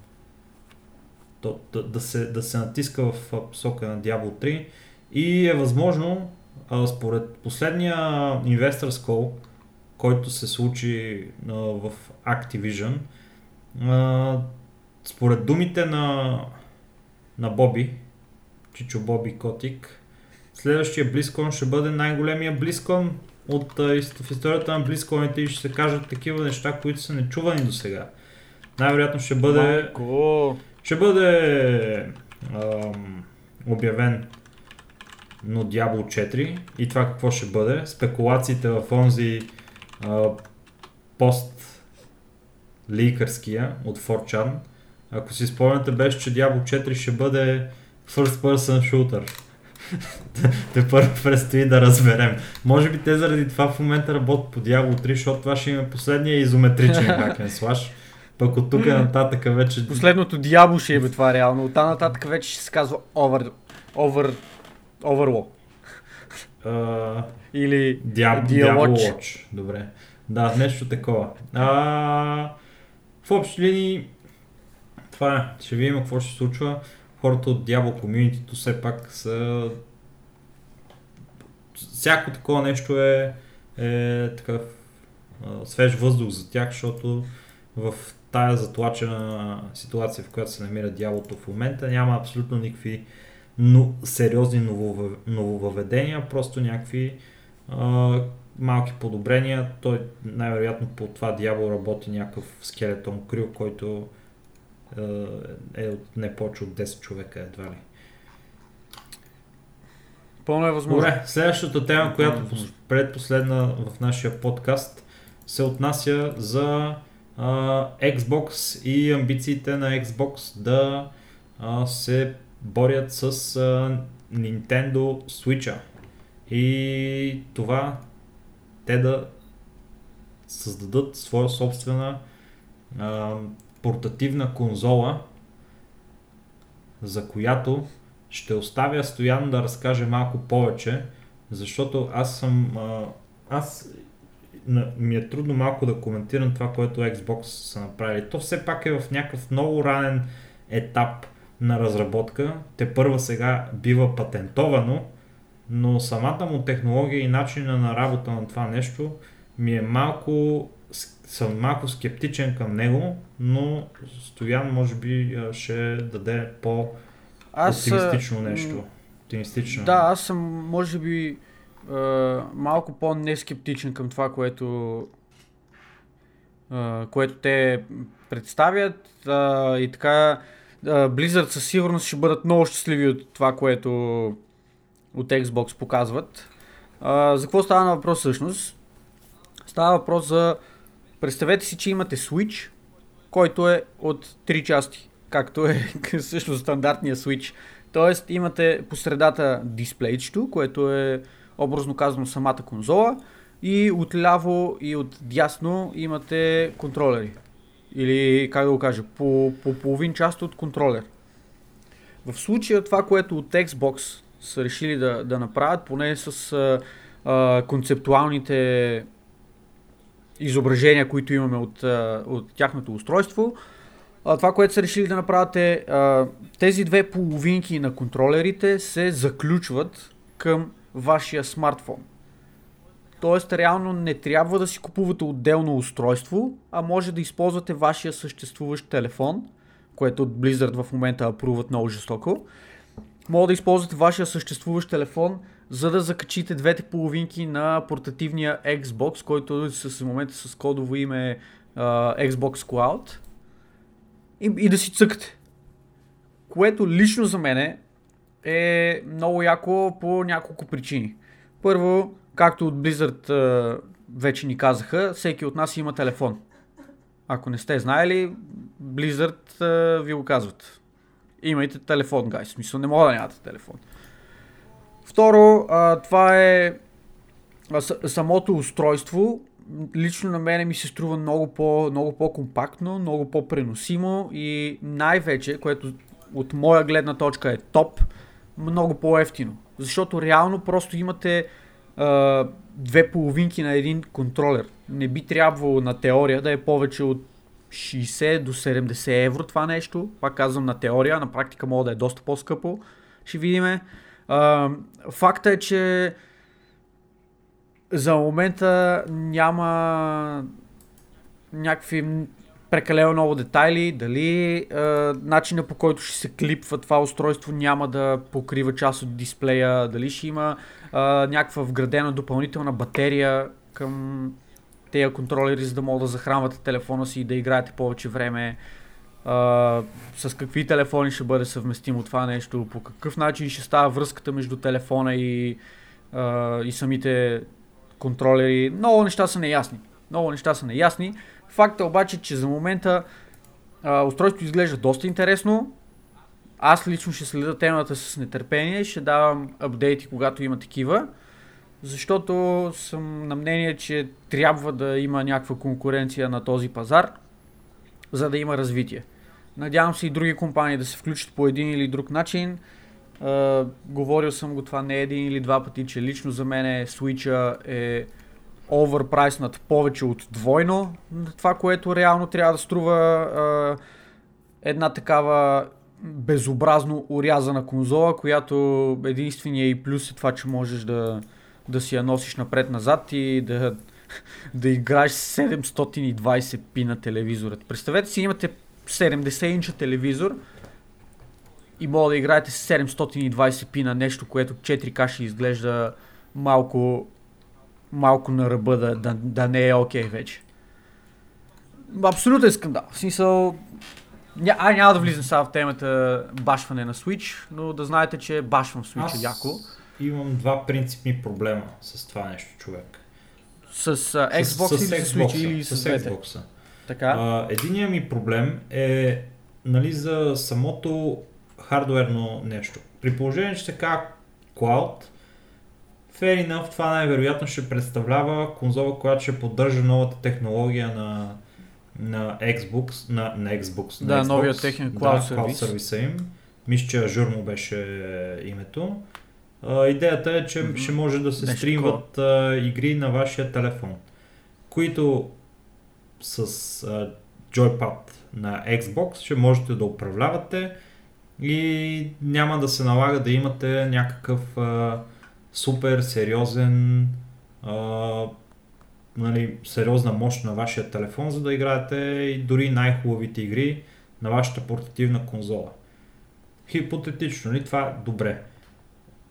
то, да, да, се, да се натиска в посока на Diablo 3 и е възможно а, според последния Investors Call, който се случи а, в Activision, а, според думите на, на Боби, Чичо Боби Котик, следващия BlizzCon ще бъде най-големия BlizzCon от, в историята на BlizzCon и ще се кажат такива неща, които са нечувани до сега. Най-вероятно ще бъде Малко. ще бъде ам, обявен но Diablo 4 и това какво ще бъде. Спекулациите в онзи а, пост ликърския от 4chan. Ако си спомняте беше, че Diablo 4 ще бъде first person shooter. Те първо предстои да разберем. Може би те заради това в момента работят по Diablo 3, защото това ще им е последния изометричен hack slash. Пък от тук нататък вече Последното Диабло ще е това реално. Оттам нататък вече ще се казва Over... Over... Overlock. А, Или Watch. Watch. Добре. Да, нещо такова. А, в общи линии, това е. Ще видим какво ще се случва. Хората от Diablo комьюнитито все пак са... Всяко такова нещо е, е такъв свеж въздух за тях, защото в тая затлачена ситуация, в която се намира дяволото в момента, няма абсолютно никакви но, сериозни нововъв- нововъведения, просто някакви а, малки подобрения. Той най-вероятно по това дявол работи някакъв скелетон крил, който е от не повече от 10 човека едва ли. пълно е възможно. Добре, следващата тема, която Възможно. пос- предпоследна в нашия подкаст се отнася за а, Xbox и амбициите на Xbox да а, се борят с а, Nintendo Switch. И това те да създадат своя собствена а, портативна конзола, за която ще оставя Стоян да разкаже малко повече, защото аз съм... А, аз ми е трудно малко да коментирам това, което Xbox са направили. То все пак е в някакъв много ранен етап на разработка. Те първа сега бива патентовано, но самата му технология и начина на работа на това нещо ми е малко съм малко скептичен към него, но Стоян може би ще даде по-оптимистично нещо. Оптимистично. Да, аз съм може би малко по-нескептичен към това, което, което те представят и така Blizzard със сигурност ще бъдат много щастливи от това, което от Xbox показват. за какво става на въпрос всъщност? Става въпрос за... Представете си, че имате Switch, който е от три части, както е също стандартния Switch. Тоест имате по средата дисплейчето, което е образно казано самата конзола и отляво и от дясно имате контролери. Или как да го кажа, по, по половин част от контролер. В случая това, което от Xbox са решили да, да направят, поне с а, а, концептуалните изображения, които имаме от, от тяхното устройство. А, това, което са решили да направят е а, тези две половинки на контролерите се заключват към вашия смартфон. Тоест, реално не трябва да си купувате отделно устройство, а може да използвате вашия съществуващ телефон, което от Blizzard в момента апруват много жестоко. Може да използвате вашия съществуващ телефон за да закачите двете половинки на портативния Xbox, който с момента с кодово име uh, Xbox Cloud и, и да си цъкате. Което лично за мен е много яко по няколко причини. Първо, както от Blizzard uh, вече ни казаха, всеки от нас има телефон. Ако не сте знаели, Blizzard uh, ви го казват. Имайте телефон, гай. Смисъл не мога да нямате телефон. Второ, а, това е а, самото устройство. Лично на мене ми се струва много, по, много по-компактно, много по-преносимо и най-вече, което от моя гледна точка е топ, много по-ефтино. Защото реално просто имате две половинки на един контролер. Не би трябвало на теория да е повече от 60 до 70 евро това нещо. Пак казвам на теория, на практика мога да е доста по-скъпо. Ще видиме. Факта е, че за момента няма някакви прекалено много детайли, дали е, начина по който ще се клипва това устройство няма да покрива част от дисплея, дали ще има някаква вградена допълнителна батерия към тези контролери, за да могат да захранвате телефона си и да играете повече време а, с какви телефони ще бъде съвместимо това нещо, по какъв начин ще става връзката между телефона и, а, и самите контролери. Много неща са неясни. Много неща са неясни. Факт е обаче, че за момента а, устройството изглежда доста интересно. Аз лично ще следя темата с нетърпение, ще давам апдейти, когато има такива, защото съм на мнение, че трябва да има някаква конкуренция на този пазар за да има развитие. Надявам се и други компании да се включат по един или друг начин. Uh, говорил съм го това не един или два пъти, че лично за мен Switch е оверпрайснат повече от двойно това, което реално трябва да струва uh, една такава безобразно урязана конзола, която единствения и плюс е това, че можеш да, да си я носиш напред-назад и да да играеш 720 пи на телевизора. Представете си, имате 70 инча телевизор и мога да играете 720 пи на нещо, което 4К ще изглежда малко, малко на ръба да, да, да не е окей okay вече. Абсолютен скандал. В смисъл, ня, а, няма да влизам сега в темата башване на Switch, но да знаете, че башвам Switch Аз яко. имам два принципни проблема с това нещо, човек. С uh, Xbox с, или с Switch или с, с Xbox. Така. А, единият ми проблем е нали, за самото хардуерно нещо. При положение, че казва Cloud, fair enough, това най-вероятно ще представлява конзола, която ще поддържа новата технология на на Xbox, на, на Xbox, Да, на Xbox, новия техен cloud да, cloud сервиса им. Мисля, че Azure му беше името. А, идеята е, че Мгм. ще може да се Нещо стримват а, игри на вашия телефон, които с а, Joypad на Xbox ще можете да управлявате и няма да се налага да имате някакъв а, супер сериозен а, нали, сериозна мощ на вашия телефон, за да играете и дори най-хубавите игри на вашата портативна конзола. Хипотетично ли това е добре.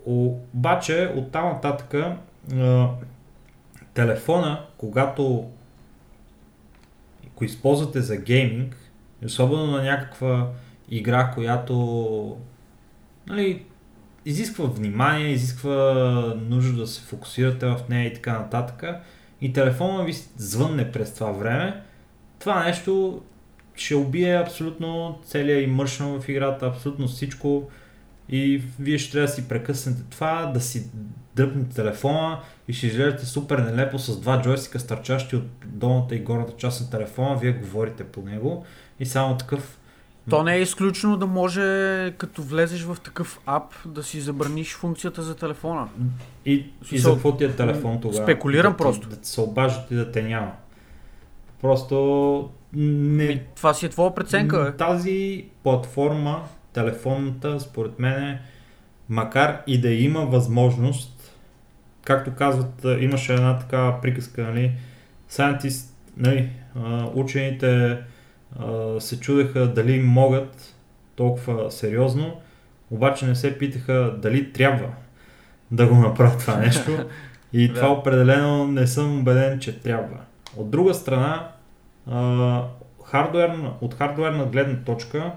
Обаче от там нататък телефона, когато го използвате за гейминг, особено на някаква игра, която нали, изисква внимание, изисква нужда да се фокусирате в нея и така нататък, и телефона ви звънне през това време, това нещо ще убие абсолютно целия имършън в играта, абсолютно всичко. И вие ще трябва да си прекъснете това, да си дръпнете телефона и ще изглеждате супер нелепо с два джойстика стърчащи от долната и горната част на телефона, вие говорите по него. И само такъв То не е изключено да може, като влезеш в такъв ап, да си забраниш функцията за телефона. И, и за какво ти е телефон тогава? спекулирам да, просто. Да те се обаждат и да те няма. Просто не, Ми, това си е твоя преценка, бе. Тази платформа, телефонната, според мен, макар и да има възможност, както казват, имаше една такава приказка, нали, scientist, нали, учените а, се чудеха дали могат толкова сериозно, обаче не се питаха дали трябва да го направят това нещо. И Да. това определено не съм убеден, че трябва. От друга страна, а, хардуерна, от хардуерна гледна точка,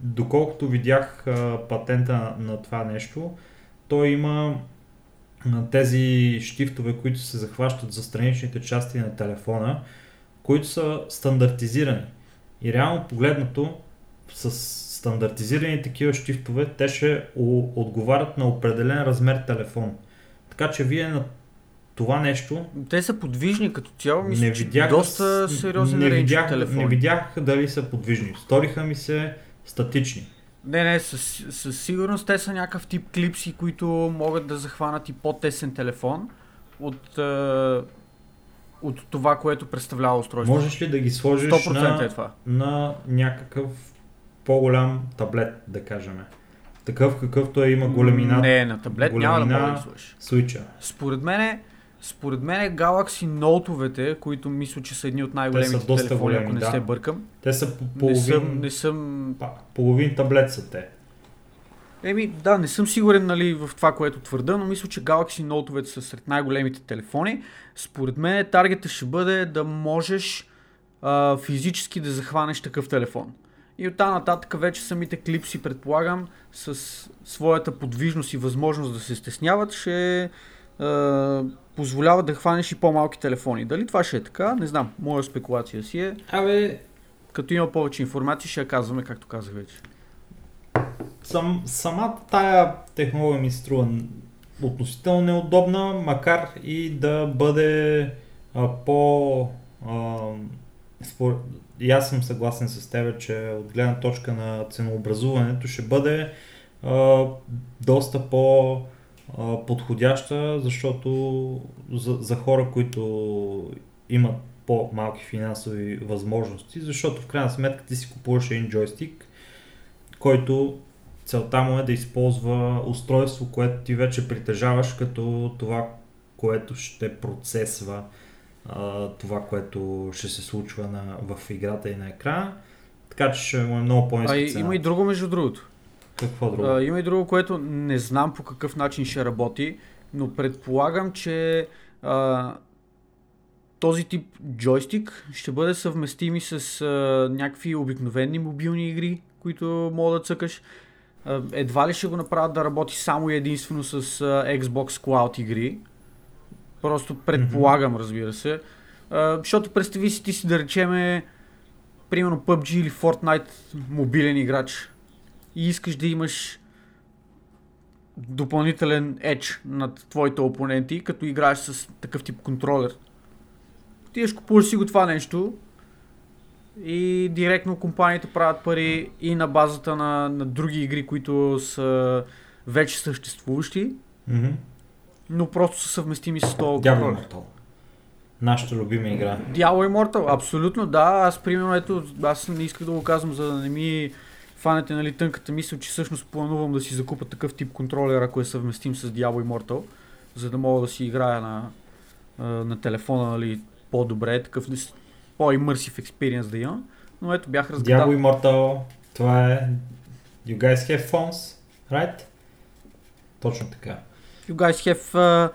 доколкото видях а, патента на, на това нещо, той има тези щифтове, които се захващат за страничните части на телефона, които са стандартизирани. И реално погледнато, с стандартизирани такива щифтове, те ще отговарят на определен размер телефон. Така че вие на това нещо Те са подвижни като цяло, мисля, не че видях, доста сериозен не видях, телефон. не видях дали са подвижни. Сториха ми се статични. Не, не, със, със сигурност те са някакъв тип клипси, които могат да захванат и по-тесен телефон от, от това, което представлява устройството. Можеш ли да ги сложиш 100% е на, това. на някакъв по-голям таблет, да кажем? Такъв какъвто е има големина Не, на таблет няма да големина- мога да сложиш. свича. Според мен, според мен Galaxy Note-овете, които мисля, че са едни от най-големите Те са доста телефони, големи, ако не да. се бъркам, Те са по- не половин, съм, не съм па- половин таблет са те. Еми, да, не съм сигурен нали, в това, което твърда, но мисля, че Galaxy Note-овете са сред най-големите телефони. Според мен таргета ще бъде да можеш а, физически да захванеш такъв телефон. И оттам нататък вече самите клипси, предполагам, с своята подвижност и възможност да се стесняват, ще а, позволяват да хванеш и по-малки телефони. Дали това ще е така, не знам. Моя спекулация си е. Абе, Като има повече информация, ще я казваме, както казах вече. Сам, самата тая технология ми струва относително неудобна, макар и да бъде а, по... А, спор... И аз съм съгласен с теб, че от гледна точка на ценообразуването ще бъде а, доста по а, подходяща, защото за, за хора, които имат по-малки финансови възможности, защото в крайна сметка ти си купуваш един джойстик, който целта му е да използва устройство, което ти вече притежаваш като това, което ще процесва а, това, което ще се случва на, в играта и на екрана. Така че ще му е много по-ниска А цена. има и друго, между другото. Какво друго? А, има и друго, което не знам по какъв начин ще работи, но предполагам, че а, този тип джойстик ще бъде съвместим и с а, някакви обикновени мобилни игри, които мога да цъкаш. А, едва ли ще го направят да работи само и единствено с Xbox Cloud игри. Просто предполагам, разбира се. А, защото представи си ти си да речеме примерно PUBG или Fortnite мобилен играч и искаш да имаш допълнителен edge над твоите опоненти, като играеш с такъв тип контролер. Ти ще купуваш си го това нещо и директно компаниите правят пари и на базата на, на други игри, които са вече съществуващи, Мгм. но просто са съвместими с този Дявол. Immortal. Нашата любима игра. Diablo Immortal, абсолютно да. Аз примерно ето, аз не исках да го казвам, за да не ми фанете нали, тънката мисъл, че всъщност планувам да си закупа такъв тип контролер, ако е съвместим с Diablo Immortal, за да мога да си играя на, на телефона нали, по-добре, такъв не с- по-immersive experience да имам. Но ето бях Diablo разгадал. Immortal, това е... You guys have phones, right? Точно така. You guys have uh,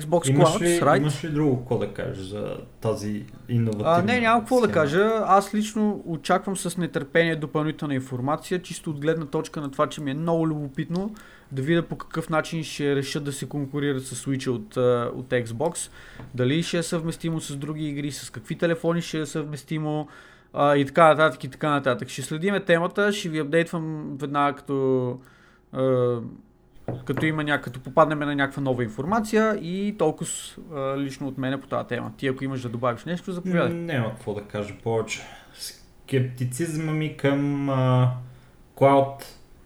Xbox Имаш Clouds, ли, right? имаш ли друго какво да кажеш за тази иновативна А, не, нямам какво да кажа. Аз лично очаквам с нетърпение допълнителна информация, чисто от гледна точка на това, че ми е много любопитно да видя по какъв начин ще решат да се конкурират с Switch от, от Xbox. Дали ще е съвместимо с други игри, с какви телефони ще е съвместимо и така нататък и така нататък. Ще следиме темата, ще ви апдейтвам веднага като като има ня... като попаднем на някаква нова информация и толкова лично от мене по тази тема. Ти ако имаш да добавиш нещо, заповядай. Няма какво да кажа повече. Скептицизма ми към а, клауд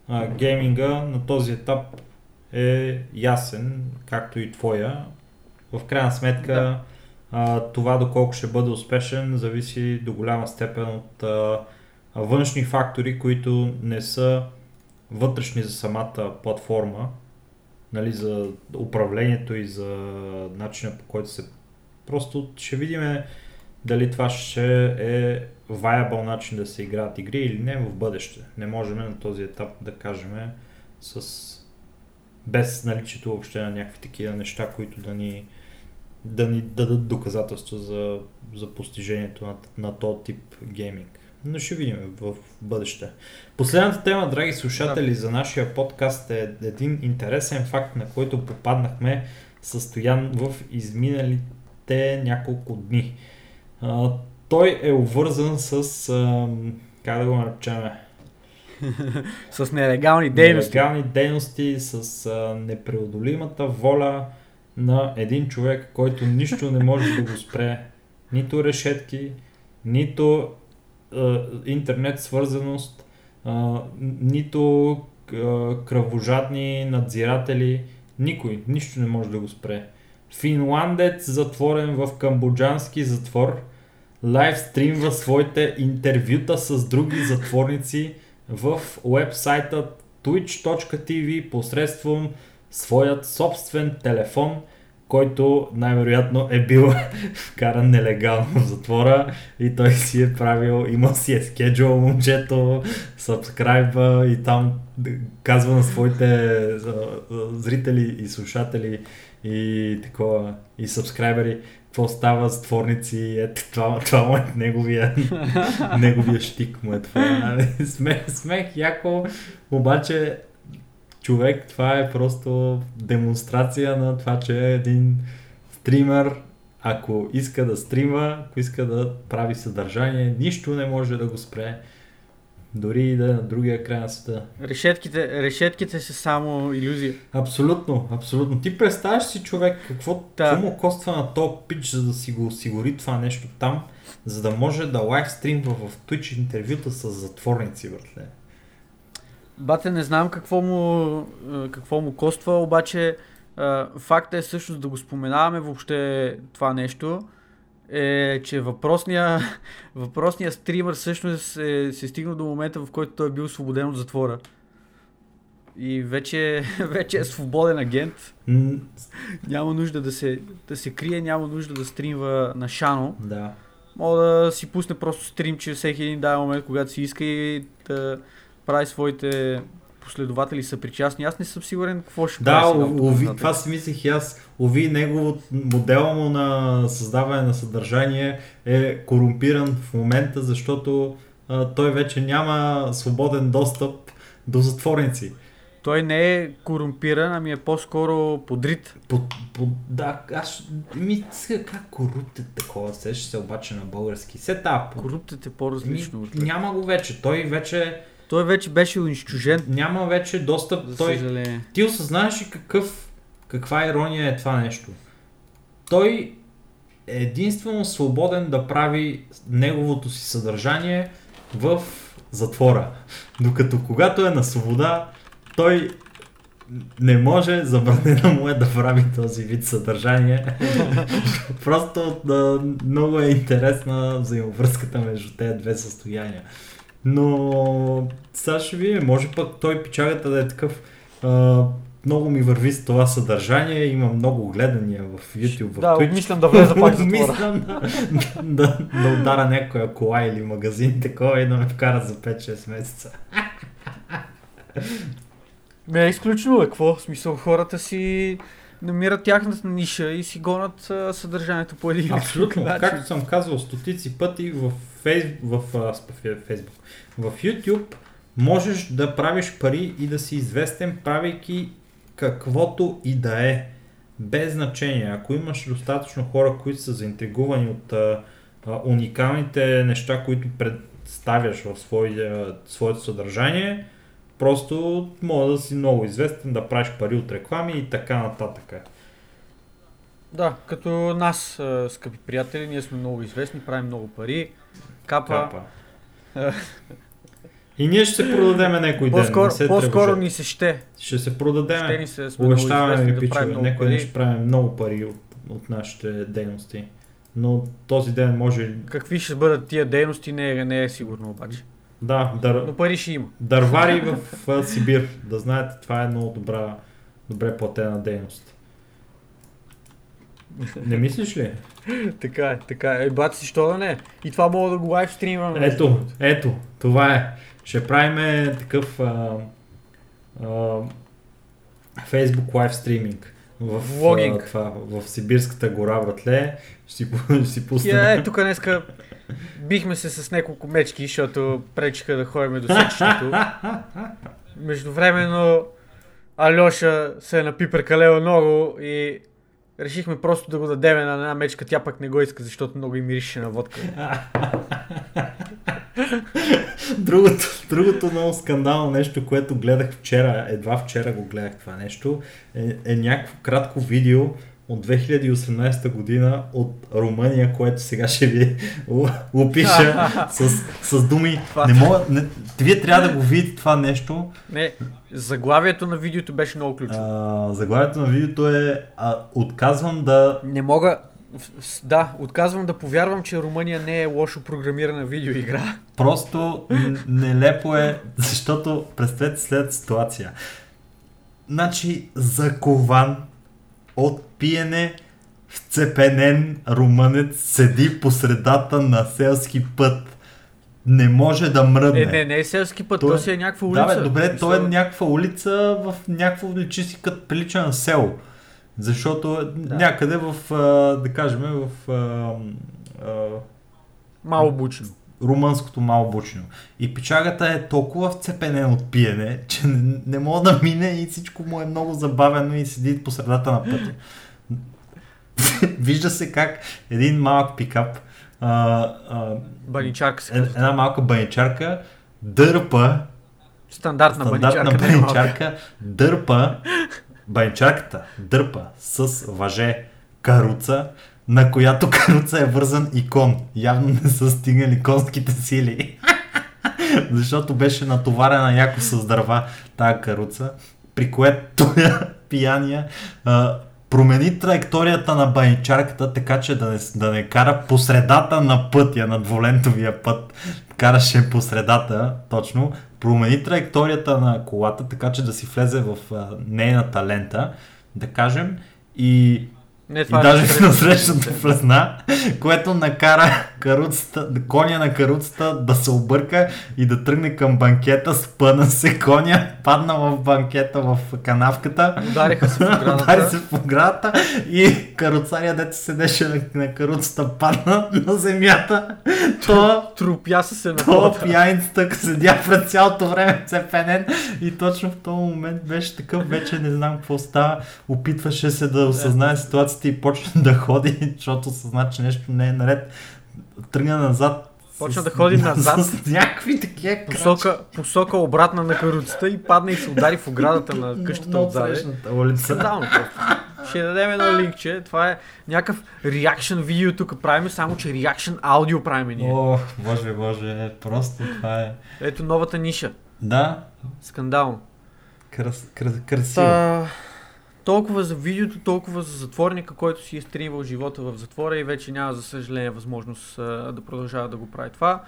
а, гейминга на този етап е ясен, както и твоя. В крайна сметка Да. а, това доколко ще бъде успешен зависи до голяма степен от а, външни фактори, които не са вътрешни за самата платформа, нали, за управлението и за начина по който се Просто ще видим дали това ще е viable начин да се играят игри или не в бъдеще. Не можем на този етап да кажем с без наличието въобще на някакви такива неща, които да ни, да ни дадат доказателства за, за постижението на, на този тип гейминг. Но ще видим в бъдеще. Последната тема, драги слушатели, за нашия подкаст е един интересен факт, на който попаднахме състоян в изминалите няколко дни. А, той е обвързан с, а, как да го наречем, С нелегални дейности. нелегални дейности, с а, непреодолимата воля на един човек, който нищо не може да го спре. Нито решетки, нито а, интернет свързаност, а, нито а, кръвожадни надзиратели. Никой, нищо не може да го спре. Финландец затворен в камбоджански затвор лайвстримва своите интервюта с други затворници в уебсайта twitch.tv посредством своят собствен телефон, който най-вероятно е бил вкаран нелегално в затвора и той си е правил, имал си е скеджул момчето, сабскрайба и там казва на своите зрители и слушатели и такова, и сабскрайбери, какво става затворници, ето това, това му е неговия, неговия щик му е това. Смех, смех, яко, обаче човек, това е просто демонстрация на това, че е един стример, ако иска да стрима, ако иска да прави съдържание, нищо не може да го спре. Дори и да е на другия край на света. Решетките, решетките са само иллюзия. Абсолютно, абсолютно. Ти представяш си човек какво, Да. му коства на то пич, за да си го осигури това нещо там, за да може да лайвстримва в Twitch интервюта с затворници, братле. Бате, не знам какво му, какво му коства, обаче факта е всъщност да го споменаваме въобще това нещо, е, че въпросния, въпросния стример всъщност е, се е стигнал до момента, в който той е бил освободен от затвора. И вече, вече е свободен агент. Няма нужда да се, да се крие, няма нужда да стримва на шано. да. Мога да си пусне просто стрим, че всеки един даден момент, когато си иска и да прави своите последователи са причастни. Аз не съм сигурен какво ще Да, нататък. това си мислих и аз. Ови, негово модела му на създаване на съдържание е корумпиран в момента, защото а, той вече няма свободен достъп до затворници. Той не е корумпиран, ами е по-скоро подрит. По, по, да, аз ми сега как коруптът такова, сещаш се обаче на български. Се та, по, Коруптът е ми, по-различно. бе. няма го вече, той вече Той вече беше унищожен, няма вече достъп, за той, съжаление. ти осъзнаваш ли какъв, каква ирония е това нещо? Той единствено свободен да прави неговото си съдържание в затвора. Докато когато е на свобода, той не може, забранено му е да прави този вид съдържание. Просто да, много е интересна взаимовръзката между тези две състояния. Но сега ще видим, може пък той пичагата да е такъв а, много ми върви с това съдържание, има много гледания в YouTube, в Да, обмислям да влеза пак в затвора. Обмислям да, да, да удара някоя кола или магазин такова и да ме вкара за 5-6 месеца. Не е изключено, е какво? В смисъл хората си намират тяхната ниша и си гонат съдържанието по един Абсолютно. начин. Както съм казвал стотици пъти в, фейс, в, в Facebook, в YouTube можеш да правиш пари и да си известен, правейки каквото и да е. Без значение. Ако имаш достатъчно хора, които са заинтригувани от а, а, уникалните неща, които представяш в своя, своето съдържание, просто може да си много известен, да правиш пари от реклами и така нататък. Да, като нас, скъпи приятели, ние сме много известни, правим много пари. Капа, Капа. И ние ще се продадем някой ден. по-скоро, не се по-скоро ни се ще. Ще се Ще продадем. ни се Обещаваме ви, да пичове. Някой ден ще правим много пари от, от нашите дейности. Но този ден може... Какви ще бъдат тия дейности, не е, не е сигурно обаче. Да, дър... Но пари ще има. дървари в а, Сибир. Да знаете, това е много добра, добре платена дейност. Не мислиш ли? Така е, така е. Е, си, що да не? И това мога да го лайв стримваме. между Ето, ето, това е. Ще правим такъв а, а, Facebook live стриминг. В, Влогинг. а, това, в Сибирската гора, братле. Ще си, пуснем. Я, е, тук днеска бихме се с няколко мечки, защото пречиха да ходим до сечището. Междувременно Алеша се е напипрекалел много и решихме просто да го дадем на една мечка. Тя пък не го иска, защото много и мирише на водка. другото, другото много скандално нещо, което гледах вчера, едва вчера го гледах това нещо, е, е някакво кратко видео от 2018 година от Румъния, което сега ще ви опиша с, с думи. Не мога, не, вие трябва да го видите това нещо. Не, заглавието на видеото беше много ключово. А, заглавието на видеото е а, Отказвам да... Не мога... Да, отказвам да повярвам, че Румъния не е лошо програмирана видеоигра. Просто нелепо е, защото представете след ситуация. Значи закован от пиене вцепенен румънец седи по средата на селски път. Не може да мръдне. Е, не, не е селски път, Той- то си е някаква улица. Да, бе, добре, то е някаква улица в някакво личи си като прилича на село. Защото е Да. някъде в, да кажем, в а, а, Мало бучно. румънското мало бучино. И пичагата е толкова вцепенен от пиене, че не, не мога да мине и всичко му е много забавено и седи по средата на пътя. Вижда се как един малък пикап, а, а, Баничарка се казва. една малка баничарка дърпа Стандартна, стандартна баничарка. баничарка дърпа баничарката дърпа с въже каруца, на която каруца е вързан икон. Явно не са стигнали конските сили. Защото беше натоварена яко с дърва тая каруца, при което пияния а, промени траекторията на баничарката, така че да не, да не кара по средата на пътя, на дволентовия път. Караше по средата, точно. Промени траекторията на колата, така че да си влезе в а, нейната лента, да кажем, и Не, и това даже е в насрещната влезна, което накара каруцата, коня на каруцата да се обърка и да тръгне към банкета, спъна се коня, падна в банкета в канавката, Удариха се в удари оградата. се оградата и каруцария, дето седеше на, на каруцата, падна на земята. То Трупя са се на то пияницата седя пред цялото време цепенен и точно в този момент беше такъв, вече не знам какво става. Опитваше се да осъзнае ситуацията и почна да ходи, защото съзна, че нещо не е наред. Тръгна назад Почна да ходи назад. С някакви такива посока, посока обратна на каруцата и падна и се удари в оградата на къщата улица. Скандално просто. Ще дадем едно линкче. Това е някакъв реакшн видео тук правим, само че реакшн аудио правим ние. О, боже, боже, просто това е. Ето новата ниша. Да, Скандално. крас, крас, красиво. Та, толкова за видеото, толкова за затворника, който си е стримвал живота в затвора и вече няма, за съжаление, възможност а, да продължава да го прави това.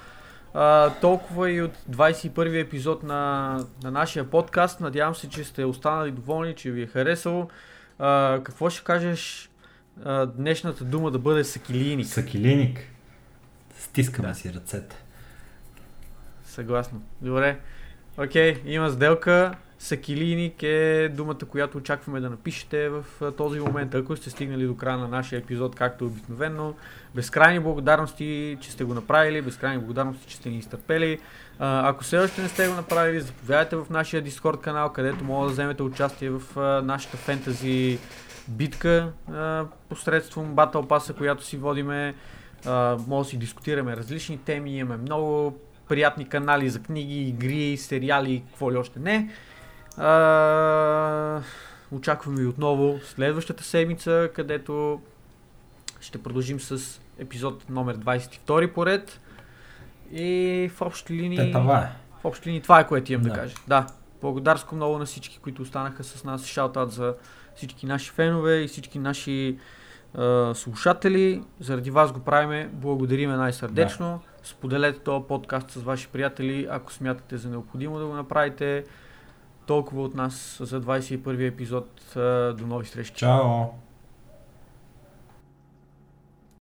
А, толкова и от 21-ви епизод на, на нашия подкаст. Надявам се, че сте останали доволни, че ви е харесало. А, какво ще кажеш а, днешната дума да бъде сакилийник? Сакилиник. Стискаме си ръцете. Съгласно. Добре. Окей, има сделка. Сакилийник е думата, която очакваме да напишете в този момент, ако сте стигнали до края на нашия епизод, както обикновено. Безкрайни благодарности, че сте го направили, безкрайни благодарности, че сте ни изтърпели. Ако все още не сте го направили, заповядайте в нашия Discord канал, където може да вземете участие в нашата фентази битка посредством Battle Pass, която си водиме. Може да си дискутираме различни теми, имаме много приятни канали за книги, игри, сериали, какво ли още не. А, очакваме ви отново следващата седмица, където ще продължим с епизод номер 22 поред. И в общи линии... Те, това е. В общи линии това е което имам да, Да. кажа. Да, благодарско много на всички, които останаха с нас. Шаутаут за всички наши фенове и всички наши а, слушатели. Заради вас го правиме. Благодариме най-сърдечно. Споделете този подкаст с ваши приятели, ако смятате за необходимо да го направите. Толкова от нас за 21 епизод. До нови срещи. Чао!